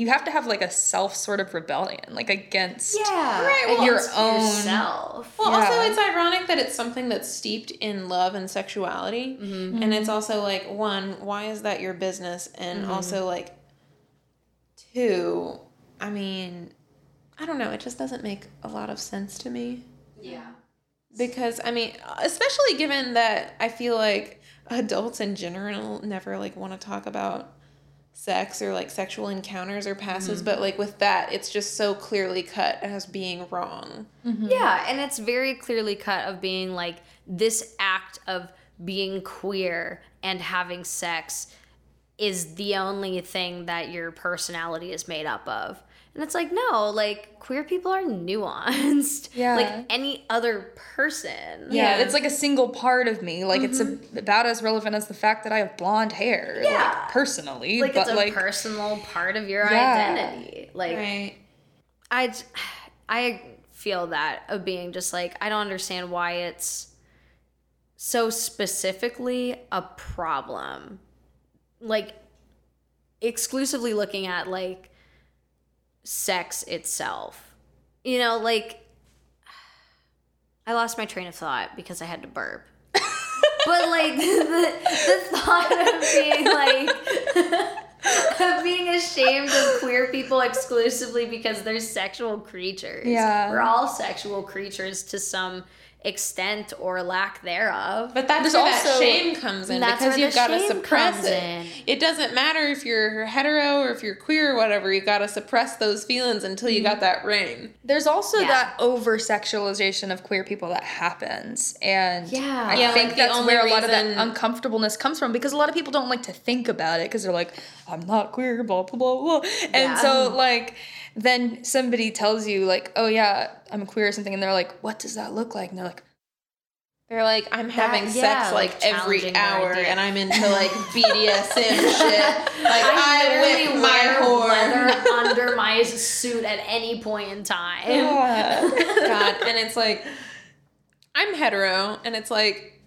you have to have like a self sort of rebellion like against Yeah. Right, well, your own- yourself. Well, also it's ironic that it's something that's steeped in love and sexuality, mm-hmm. and it's also like one, why is that your business, and mm-hmm. also like two, I mean, I don't know, it just doesn't make a lot of sense to me Yeah. because I mean, especially given that I feel like adults in general never like want to talk about sex or like sexual encounters or passes, mm-hmm. but like with that, it's just so clearly cut as being wrong. Mm-hmm. Yeah, and it's very clearly cut of being like this act of being queer and having sex is the only thing that your personality is made up of. And it's like, no, like queer people are nuanced. Yeah. Like any other person. yeah, Yeah. it's like a single part of me like it's a, mm-hmm. about as relevant as the fact that i have blonde hair Yeah. like personally Like but it's a like personal part of your Yeah. identity. Like Right. I, j- I feel that of being just like I don't understand why it's so specifically a problem. Like exclusively looking at like sex itself. You know, like I lost my train of thought because I had to burp. but like the, the thought of being like of being ashamed of queer people exclusively because they're sexual creatures. Yeah. We're all sexual creatures to some extent or lack thereof. But that's There's where also- that shame comes in That's because you've got to suppress it. in. It doesn't matter if you're hetero or if you're queer or whatever. You got to suppress those feelings until you got mm-hmm. that ring. There's also Yeah. that over sexualization of queer people that happens. And Yeah. I Yeah, think like that's only where a lot of that uncomfortableness comes from because a lot of people don't like to think about it because they're like, I'm not queer, blah, blah, blah, blah. And Yeah. so, like, then somebody tells you, like, oh, yeah, I'm queer or something. And they're like, what does that look like? And they're like, They're like, I'm having yeah, sex like like, every hour, idea. and I'm into like BDSM shit. Like I, I, literally whip my wear whore. leather under my suit at any point in time. yeah. God, and it's like, I'm hetero, and it's like,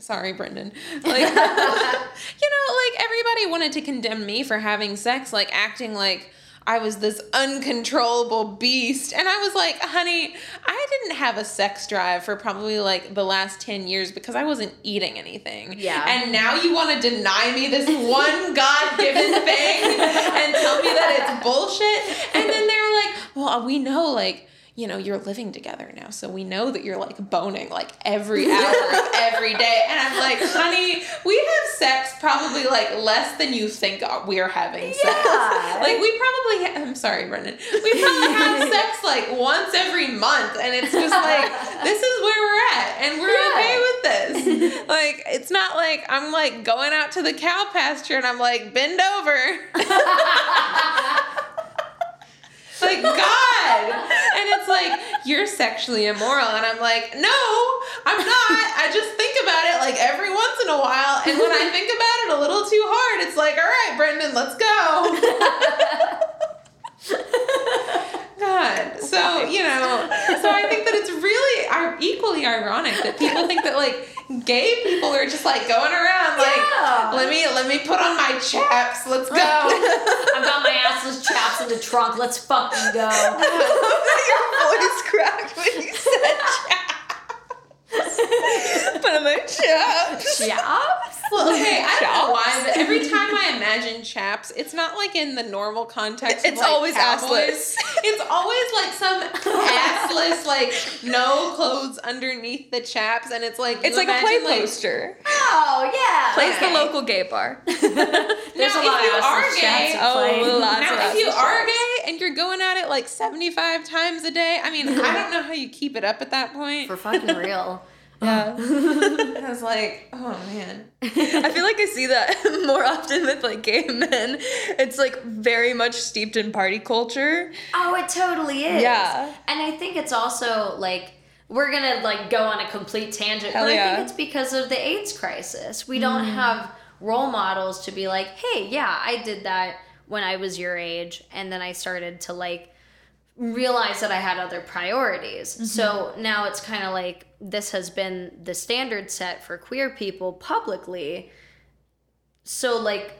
sorry, Brendan. Like, you know, like everybody wanted to condemn me for having sex, like acting like I was this uncontrollable beast. And I was like, honey, I didn't have a sex drive for probably like the last 10 years because I wasn't eating anything. Yeah. And now you want to deny me this one God given thing and tell me that it's bullshit. And then they're like, well, we know, like, you know, you're living together now, so we know that you're like boning like every hour of every day. And I'm like, honey, we have sex probably like less than you think we're having sex. Yeah. Like we probably, ha- I'm sorry, Brendan, we probably have sex like once every month, and it's just like this is where we're at, and we're Yeah. okay with this. Like it's not like I'm like going out to the cow pasture and I'm like bend over. Like God. And it's like, you're sexually immoral. And I'm like, no, I'm not. I just think about it like every once in a while. And when I think about it a little too hard, it's like, all right, Brendan, let's go. God. So, you know, so I think that it's really equally ironic that people think that like gay people are just like going around like Yeah. let me let me put on my chaps, let's go. I've got my assless chaps in the trunk. Let's fucking go. Your voice cracked when you said chaps. Put on my chaps. Chaps? Well, okay, I don't know why, but every time I imagine chaps, it's not like in the normal context. It's like, always cowboys. assless. It's always like some assless, like no clothes underneath the chaps, and it's like It's like a play like, poster. Oh, yeah. Plays Okay. the local gay bar. There's Now, a lot if you of are assless gay- chaps at Oh, play. lots Now, of if you assless are chaps. gay and you're going at it like 75 times a day, I mean, I don't know how you keep it up at that point. For fucking real. Yeah. I was like, oh man. I feel like I see that more often with like gay men. It's like very much steeped in party culture. Oh, it totally is. Yeah. And I think it's also like we're gonna like go on a complete tangent, Hell but I think it's because of the AIDS crisis. We don't mm. have role models to be like, hey, yeah, I did that when I was your age. And then I started to like realize that I had other priorities. Mm-hmm. So now it's kind of like this has been the standard set for queer people publicly. So like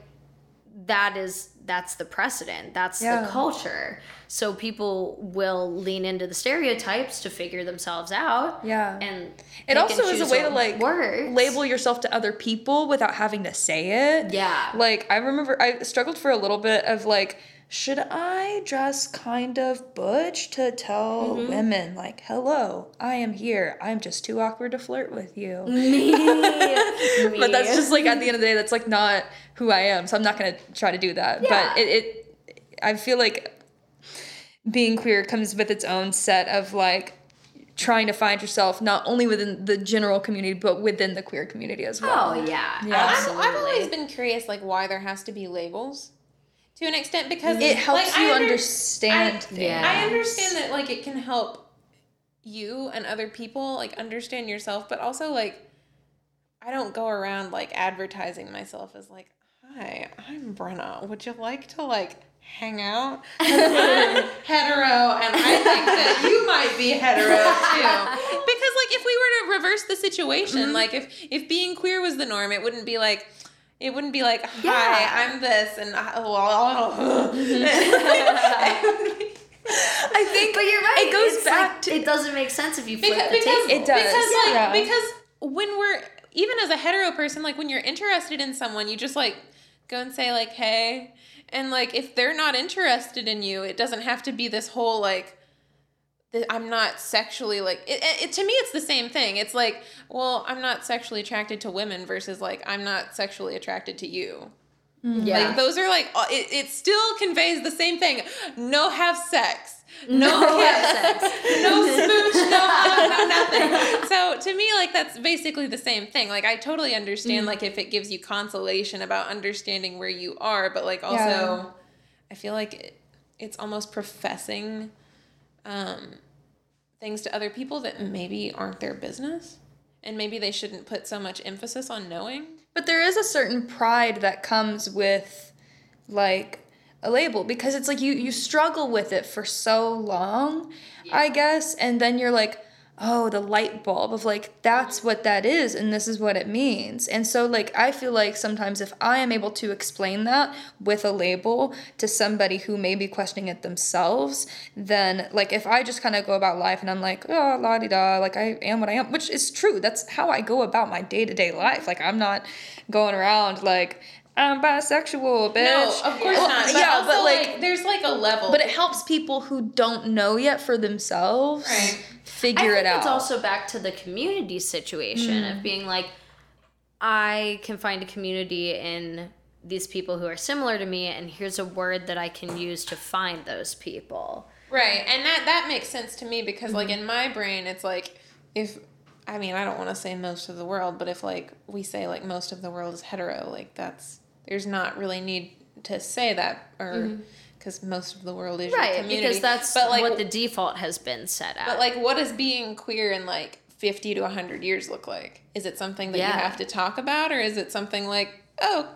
that is that's the precedent. That's Yeah. the culture. So people will lean into the stereotypes to figure themselves out. Yeah. And It also is a way to like works. label yourself to other people without having to say it. Yeah. Like I remember I struggled for a little bit of like should I dress kind of butch to tell Mm-hmm. women like hello, I am here. I'm just too awkward to flirt with you. me. But that's just like at the end of the day that's like not who I am. So I'm not going to try to do that. Yeah. But it, it I feel like being queer comes with its own set of like trying to find yourself not only within the general community but within the queer community as well. Oh yeah, Yeah. I've. I've always been curious, like, why there has to be labels to an extent because It helps like, you under- understand I, things. I understand that, like, it can help you and other people, like, understand yourself, but also, like, I don't go around, like, advertising myself as, like, hi, I'm Brenna. Would you like to, like, hang out?" I'm hetero, and I think that you might be hetero too. Because, like, if we were to reverse the situation, mm-hmm. like, if if being queer was the norm, it wouldn't be like. It wouldn't be like, hi, Yeah. I'm this, and oh, I, well, I think But you're right. It goes It's back like, to it doesn't make sense if you flip because, the because table. It does. because like Yeah. because when we're even as a hetero person like when you're interested in someone you just like go and say like hey and like if they're not interested in you it doesn't have to be this whole like that I'm not sexually like it, it, it- to me it's the same thing it's like well I'm not sexually attracted to women versus like I'm not sexually attracted to you yeah. like those are like it, it still conveys the same thing no have sex no, No have sex. no smooch, no hug, no nothing. So to me, like that's basically the same thing. Like I totally understand, like if it gives you consolation about understanding where you are, but like also, Yeah. I feel like it, it's almost professing um, things to other people that maybe aren't their business, and maybe they shouldn't put so much emphasis on knowing. But there is a certain pride that comes with like a label because it's like you you struggle with it for so long, I guess, and then you're like, oh, the light bulb of like that's what that is and this is what it means. And so like I feel like sometimes if I am able to explain that with a label to somebody who may be questioning it themselves, then like if I just kind of go about life and I'm like, oh, la di da, like I am what I am, which is true. That's how I go about my day to day life. Like I'm not going around like I'm bisexual, bitch. No, of course Well, not. But yeah, also, but like, like, there's like a level. but it helps people who don't know yet for themselves Right. Figure it out. it's also back to the community situation of mm. being like, I can find a community in these people who are similar to me, and here's a word that I can use to find those people. Right. And that that makes sense to me because like mm-hmm. in my brain it's like if I mean, I don't want to say most of the world, but if like we say like most of the world is hetero, like that's there's not really need to say that or mm-hmm. Because most of the world is your Right, because that's but like what the default has been set at. but like what does being queer in like 50 to 100 years look like? Is it something that Yeah. you have to talk about or is it something like, "Oh,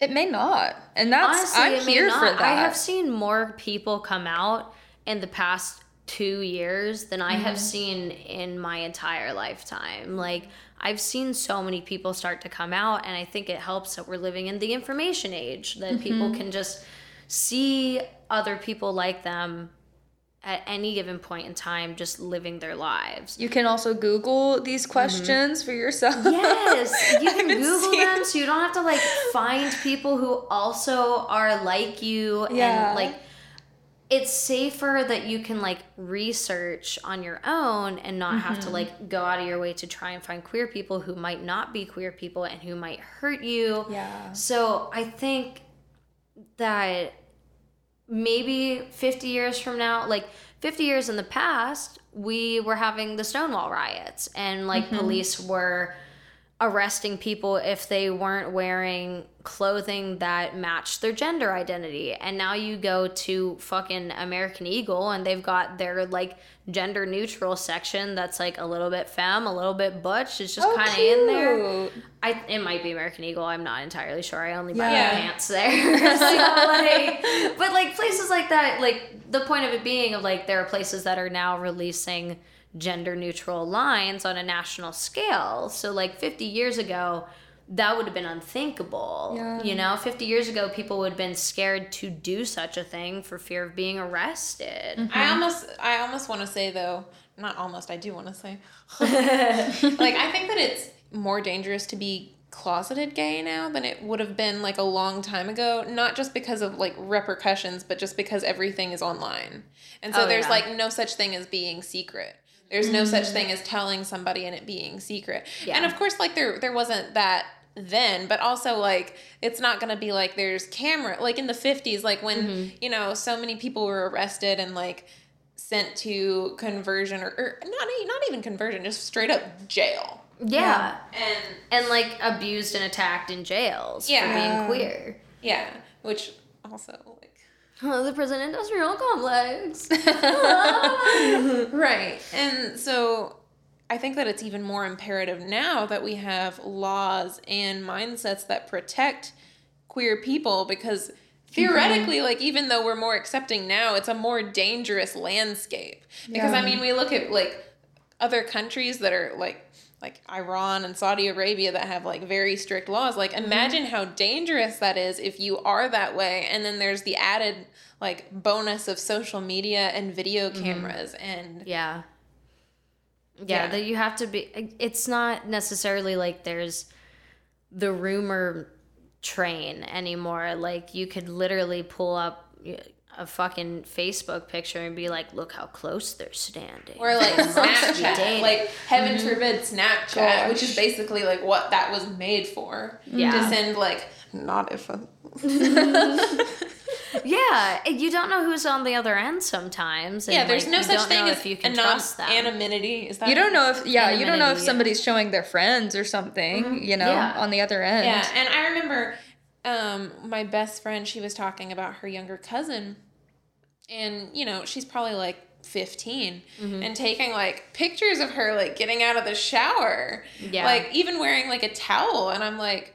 it may not, and that's Honestly, I'm here not. for that. I have seen more people come out in the past two years than I Mm-hmm. have seen in my entire lifetime. Like, I've seen so many people start to come out, and I think it helps that we're living in the information age, that people Mm-hmm. can just see other people like them at any given point in time just living their lives. you can also Google these questions for yourself. Yes, you can Google seen- them so you don't have to like find people who also are like you Yeah. and like it's safer that you can like research on your own and not have Mm-hmm. to like go out of your way to try and find queer people who might not be queer people and who might hurt you. Yeah. So I think that maybe 50 years from now, like 50 years in the past, we were having the Stonewall riots and like mm-hmm. police were arresting people if they weren't wearing clothing that matched their gender identity. And now you go to fucking American Eagle and they've got their like gender neutral section that's like a little bit femme, a little bit butch. It's just Oh, kind of in there. I it might be American Eagle. I'm not entirely sure. I only buy Yeah. pants there. so like, but like places like that, like the point of it being of like there are places that are now releasing gender neutral lines on a national scale. So like 50 years ago, that would have been unthinkable. Yeah. You know, 50 years ago, people would have been scared to do such a thing for fear of being arrested. Mm-hmm. I almost I almost want to say though, not almost, I do want to say. like I think that it's more dangerous to be closeted gay now than it would have been like a long time ago, not just because of like repercussions, but just because everything is online. And so Oh, there's yeah. like no such thing as being secret. There's no such thing as mm. telling somebody and it being secret. Yeah. And of course like there there wasn't that then, but also like it's not going to be like there's camera like in the 50s like when mm-hmm. you know so many people were arrested and like sent to conversion or, or not not even conversion, just straight up jail. Yeah. And And like abused and attacked in jails Yeah. for being queer. yeah, which also like Oh, the prison industrial complex. right. And so I think that it's even more imperative now that we have laws and mindsets that protect queer people because mm-hmm. theoretically like even though we're more accepting now it's a more dangerous landscape because i mean we look at like other countries that are like like Iran and Saudi Arabia that have like very strict laws like mm-hmm. imagine how dangerous that is if you are that way and then there's the added like bonus of social media and video mm-hmm. cameras and Yeah. Yeah, Yeah. that you have to be it's not necessarily like there's the rumor train anymore. Like you could literally pull up a fucking Facebook picture and be like, "Look how close they're standing." Or like Snapchat, like heaven forbid Snapchat, which is basically like what that was made for. Yeah. To send like not if a yeah, you don't know who's on the other end sometimes. and, yeah. There's like, no you such don't thing know as if you can anon- trust them. anonymity. Is that You don't know if yeah, you don't know if Anonymity, yeah. somebody's showing their friends or something, you know, Yeah. on the other end. Yeah, and I remember um, my best friend. She was talking about her younger cousin, and you know she's probably like 15 Mm-hmm. and taking like pictures of her like getting out of the shower Yeah. like even wearing like a towel and i'm like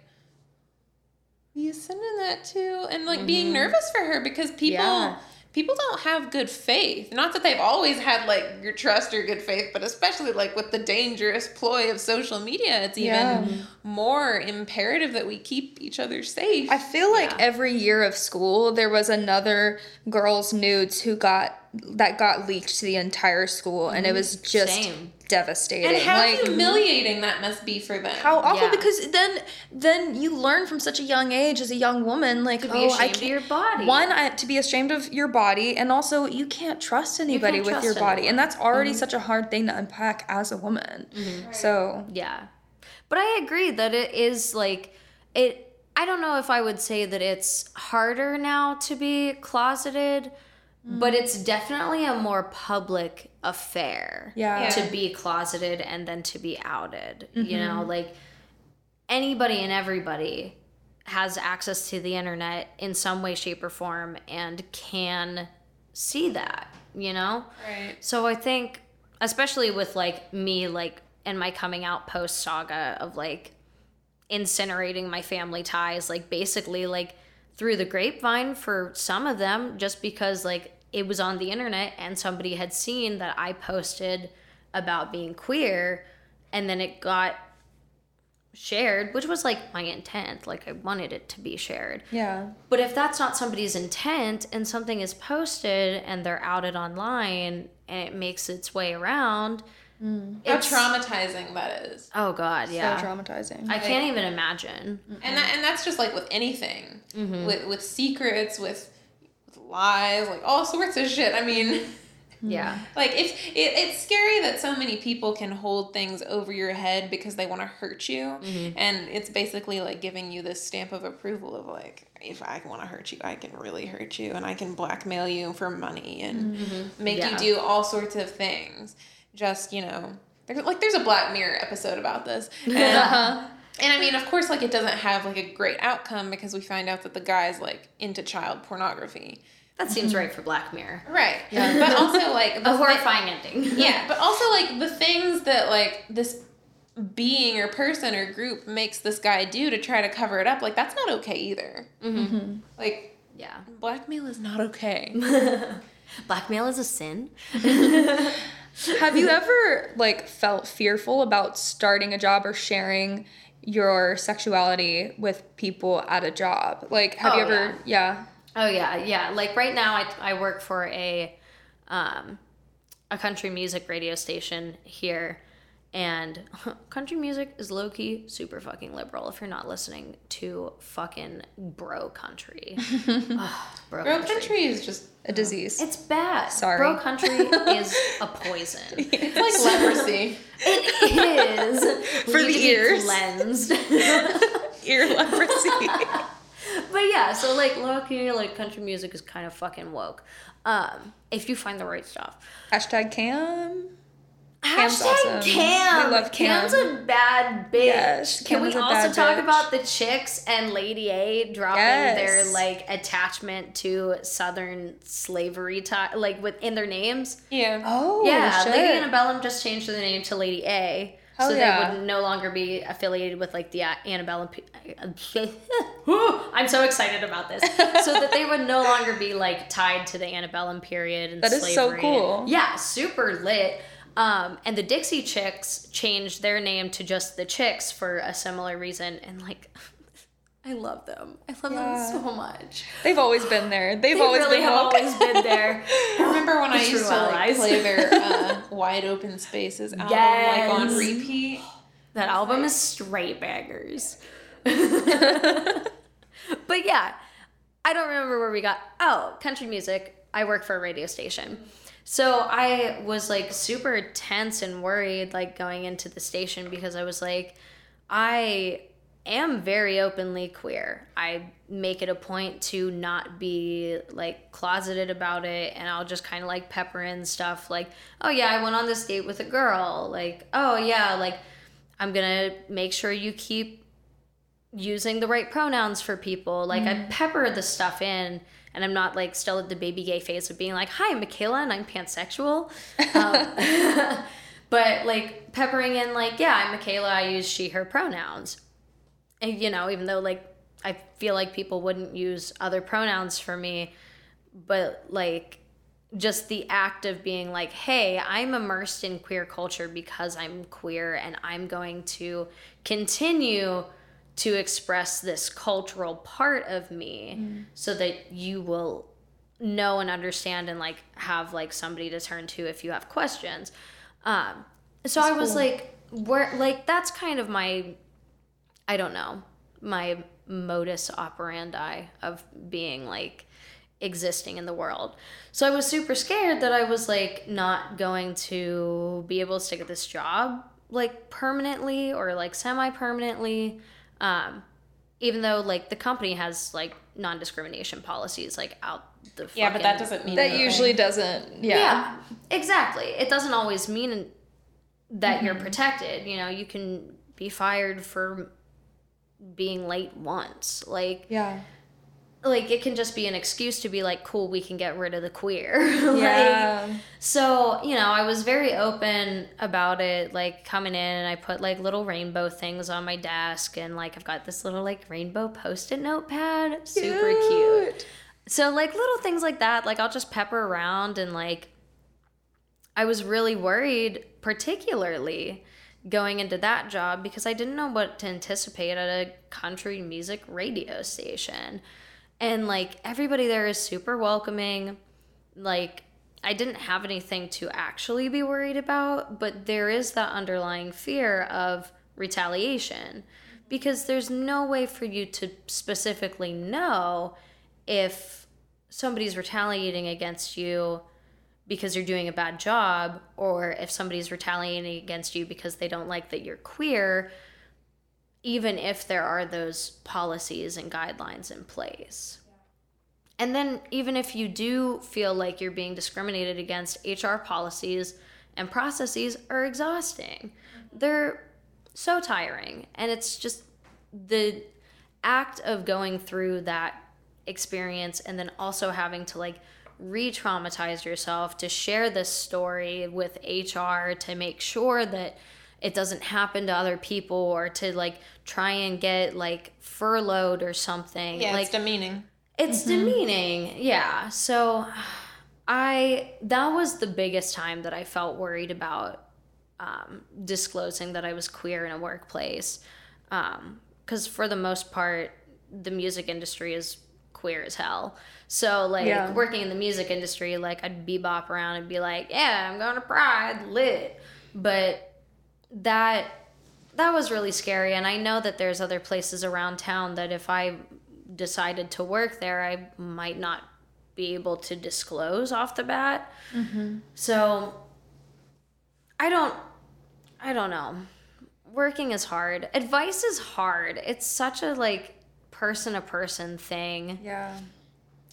are you sending that to and like being nervous for her because people Mm-hmm. Yeah. People don't have good faith not that they've always had like your trust or good faith but especially like with the dangerous ploy of social media it's even Yeah. more imperative that we keep each other safe I feel like Yeah. every year of school there was another girl's nudes who got that got leaked to the entire school and it was mm, just Same. devastating. and how like humiliating that must be for them how awful Yeah. because then then you learn from such a young age as a young woman like be oh, I ashamed of can't, your body. One, I, to be ashamed of your body, and also you can't trust anybody can't with trust your body, and that's already mm-hmm. such a hard thing to unpack as a woman. Mm-hmm. So Yeah. But I agree that it is like it I don't know if I would say that it's harder now to be closeted, but mm. it's definitely a more public affair. Yeah. To be closeted and then to be outed. You mm-hmm. know, like anybody and everybody has access to the internet in some way shape or form and can see that, you know? right So I think, especially with like me, like and my coming out post saga of like incinerating my family ties, like basically like through the grapevine for some of them, just because like it was on the internet and somebody had seen that I posted about being queer, and then it got shared, which was like my intent. Like I wanted it to be shared. yeah, But if that's not somebody's intent and something is posted and they're outed online and it makes its way around, how it's traumatizing that is Oh god, yeah. so traumatizing. I can't even imagine. and that, and that's just like with anything mm-hmm. with with secrets with, with lies like all sorts of shit i mean Yeah. like if it, it's scary that so many people can hold things over your head because they want to hurt you mm-hmm. and it's basically like giving you this stamp of approval of like if i want to hurt you i can really hurt you and i can blackmail you for money and mm-hmm. make Yeah. you do all sorts of things just you know there's like there's a Black Mirror episode about this. And, Uh-huh. and I mean, of course, like it doesn't have like a great outcome because we find out that the guy's like into child pornography. That seems right for Black Mirror. Right. Yeah. But also like A the thi- horrifying ending. yeah, but also like the things that like this being or person or group makes this guy do to try to cover it up, like that's not okay either. Mm-hmm. Like Yeah. blackmail is not okay. Blackmail is a sin. Have you ever like felt fearful about starting a job or sharing your sexuality with people at a job? Like, have Oh, you ever? Yeah. Oh yeah, yeah. Like right now, I, I work for a um, a country music radio station here, and country music is low key super fucking liberal. If you're not listening to fucking bro country, Ugh, bro, Bro, country. country is just A disease. It's bad. Sorry. bro country is a poison. it's like leprosy. It is For the need to be ears. cleansed. Ear leprosy. But yeah, so like low key, like country music is kind of fucking woke. Um, if you find the right stuff. Hashtag cam. Cam's Hashtag awesome. Cam. We love Cam. Cam's a bad bitch. Yes, Can we also bad talk bitch. about the chicks and Lady A dropping Yes. their like attachment to Southern slavery, ti like within their names? Yeah. Oh, yeah, shit. Lady Antebellum just changed their name to Lady A. Hell so yeah. they would no longer be affiliated with like the uh, Antebellum. pe- I'm so excited about this. so that they would no longer be like tied to the Antebellum period and That is so slavery. cool. Yeah, super lit. Um, and the Dixie Chicks changed their name to just the Chicks for a similar reason. And like, I love them. I love Yeah. them so much. They've always been there. They've They always really been have always been there. I remember when I used to like play their uh, Wide Open Spaces album like on repeat. That album is straight bangers. but yeah, I don't remember where we got. Oh, country music. I work for a radio station. So I was like super tense and worried, like going into the station because I was like, I am very openly queer. I make it a point to not be like closeted about it and I'll just kind of like pepper in stuff like, oh yeah, I went on this date with a girl. Like, oh yeah, like I'm going to make sure you keep using the right pronouns for people. Like I mm. pepper the stuff in and I'm not like still at the baby gay phase of being like, hi, I'm Michaela and I'm pansexual. Um, but like peppering in like, yeah, I'm Michaela, I use she, her pronouns. And, you know, even though like I feel like people wouldn't use other pronouns for me, but like just the act of being like, hey, I'm immersed in queer culture because I'm queer and I'm going to continue to express this cultural part of me so that you will know and understand and like have like somebody to turn to if you have questions. Um, so I was like, where like that's kind of my I don't know, my modus operandi of being like existing in the world. So I was super scared that I was like not going to be able to stick at this job like permanently or like semi permanently. Um, even though like the company has like non discrimination policies like out the Yeah, but that doesn't mean That anything. usually doesn't. Yeah. yeah, exactly. It doesn't always mean that you're protected. You know, you can be fired for being late once. Like, Yeah. Like it can just be an excuse to be like, cool, we can get rid of the queer. like, Yeah. so, you know, I was very open about it, like coming in and I put like little rainbow things on my desk and like I've got this little like rainbow post-it notepad. Super cute. So like little things like that, like I'll just pepper around and like I was really worried particularly going into that job because I didn't know what to anticipate at a country music radio station. And like everybody there is super welcoming. Like I didn't have anything to actually be worried about, but there is that underlying fear of retaliation because there's no way for you to specifically know if somebody's retaliating against you because you're doing a bad job or if somebody's retaliating against you because they don't like that you're queer even if there are those policies and guidelines in place. And then even if you do feel like you're being discriminated against, HR policies and processes are exhausting. They're so tiring. And it's just the act of going through that experience and then also having to like re traumatize yourself to share this story with HR to make sure that it doesn't happen to other people or to like try and get like furloughed or something. Yeah, like it's demeaning. it's demeaning. Yeah. So I that was the biggest time that I felt worried about um, disclosing that I was queer in a workplace. Because for the most part, the music industry is queer as hell. So like Yeah. working in the music industry, like I'd bebop around and be like, "Yeah, I'm going to Pride, lit," but that that was really scary. And i know that there's other places around town that if i decided to work there i might not be able to disclose off the bat. Mm-hmm. So i don't i don't know. Working is hard. Advice is hard. It's such a like person to person thing. Yeah.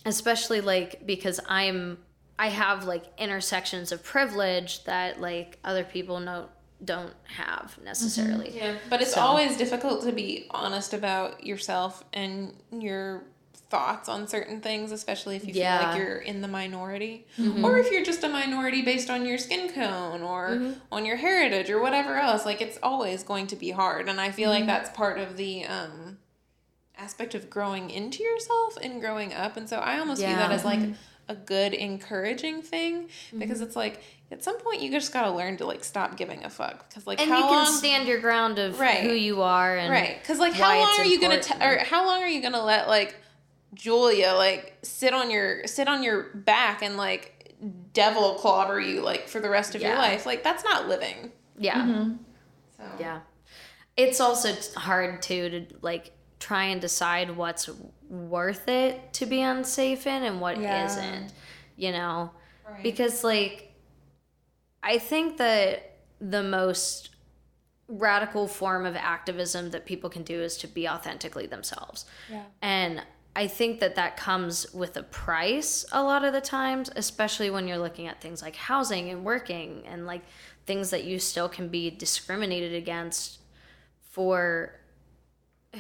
especially like because i'm i have like intersections of privilege that like other people know don't have mm-hmm. necessarily. Yeah, but it's So- always difficult to be honest about yourself and your thoughts on certain things, especially if you feel like you're in the minority, mm-hmm. or if you're just a minority based on your skin tone or mm-hmm. on your heritage or whatever else. Like it's always going to be hard, and I feel like that's part of the um, aspect of growing into yourself and growing up. And so I almost view that as like a good encouraging thing because mm-hmm. it's like at some point you just gotta learn to like stop giving a fuck. Because like and how you can long stand your ground of Right. who you are and right. Because like how long are you gonna t- or how long are you gonna let like Julia like sit on your sit on your back and like devil clobber you like for the rest of your life? Like that's not living. Yeah. Mm-hmm. So yeah. It's also hard too to like try and decide what's worth it to be unsafe in and what Yeah. not you know Right. because like i think that the most radical form of activism that people can do is to be authentically themselves Yeah. and I think that that comes with a price a lot of the times, especially when you're looking at things like housing and working and like things that you still can be discriminated against for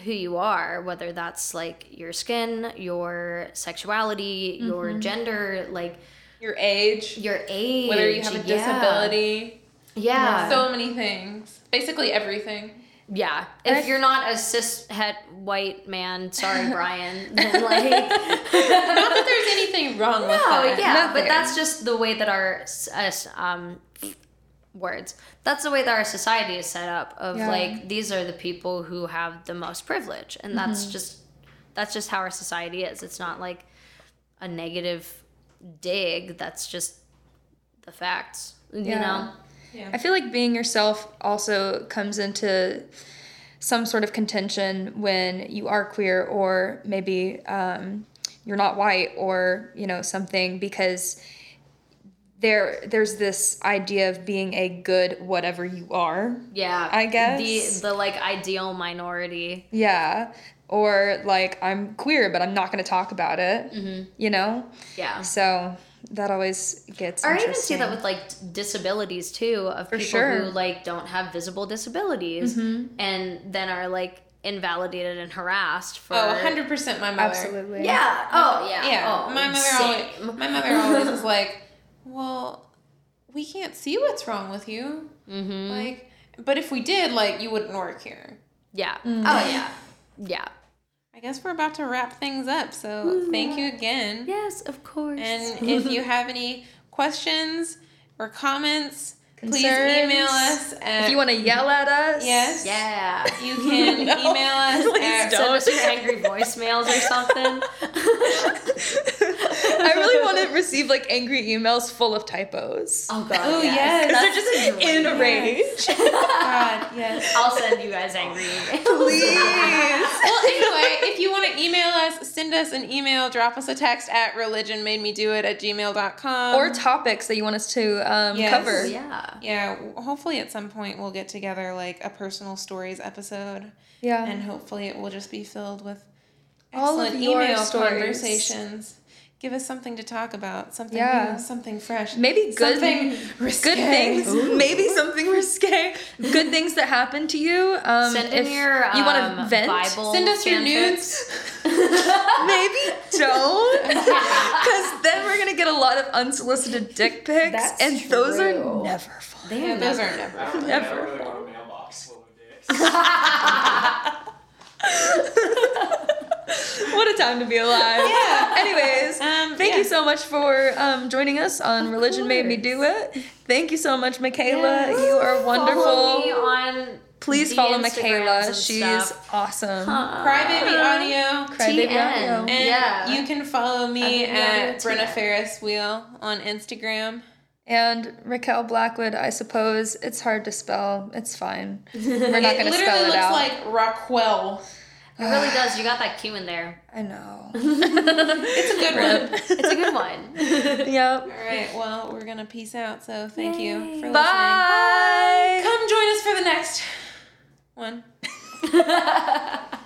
who you are, whether that's like your skin, your sexuality, your gender, like your age. your age, whether you have a disability. Yeah. so many things. Basically everything. Yeah. If you're not a cis het white man, sorry, Brian, then like not that there's anything wrong with No, that. yeah, but that's just the way that our s- us, um words. That's the way that our society is set up. Of Yeah. like these are the people who have the most privilege, and that's Mm-hmm. just that's just how our society is. It's not like a negative dig. That's just the facts. You Yeah. know. I feel like being yourself also comes into some sort of contention when you are queer or maybe um, you're not white or you know something because there there's this idea of being a good whatever you are Yeah. I guess. the the like ideal minority. yeah or like i'm queer but i'm not going to talk about it you know Yeah. so that always gets Or I even see that with like disabilities too, of people sure. Mm-hmm. who like don't have visible disabilities and then are like invalidated and harassed for. oh 100% my mother absolutely Yeah. Oh yeah. Yeah, Oh, my mother same. always, my mother always is like, well, we can't see what's wrong with you. Mm-hmm. Like, but if we did, like, you wouldn't work here. Yeah. Mm. Oh yeah. Yeah. I guess we're about to wrap things up. So thank you again. Yes, of course. And if you have any questions or comments, please email us. At, if you want to yell at us yes, yeah. you can No, email us please at Send us your angry voicemails or something. I really want to receive like angry emails full of typos. Oh god. Oh, yes. yes. Because they're just in a rage. God, yes. I'll send you guys angry emails. Please. well, anyway, if you want to email us, send us an email, drop us a text at religionmademedoit at gmail.com. or topics that you want us to um, Yes. cover. Yeah. yeah, w- hopefully at some point we'll get together like a personal stories episode. Yeah. And hopefully it will just be filled with All of excellent your email stories. conversations. Give us something to talk about, something Yeah. new, something fresh, Maybe good, something risque. good things. Maybe something risque. Good things that happen to you. Um, Send in your you want to um, vent. Bible. Send us your nudes. Maybe don't, because then we're gonna get a lot of unsolicited dick pics, That's and those are never fun. They Yeah, those never- are never. I Never. I really want mailbox full of dicks. What a time to be alive. Yeah. Anyways, Um, thank yeah. you so much for um, joining us on Religion Made Me Do It. Thank you so much, Michaela. You are wonderful. Follow me on Please follow Instagrams Michaela. She's stuff. awesome. Crybaby Audio. Crybaby audio. And Yeah. you can follow me at yeah, Brenna yeah. Ferris Wheel on Instagram. And Raquel Blackwood, I suppose it's hard to spell. It's fine. We're not going to spell it out. It literally looks out. like Rockwell. It really does. You got that Q in there. I know. It's a good one. It's a good one. yep. All right, well, we're going to peace out. So thank you for listening. Bye. Come join us for the next one.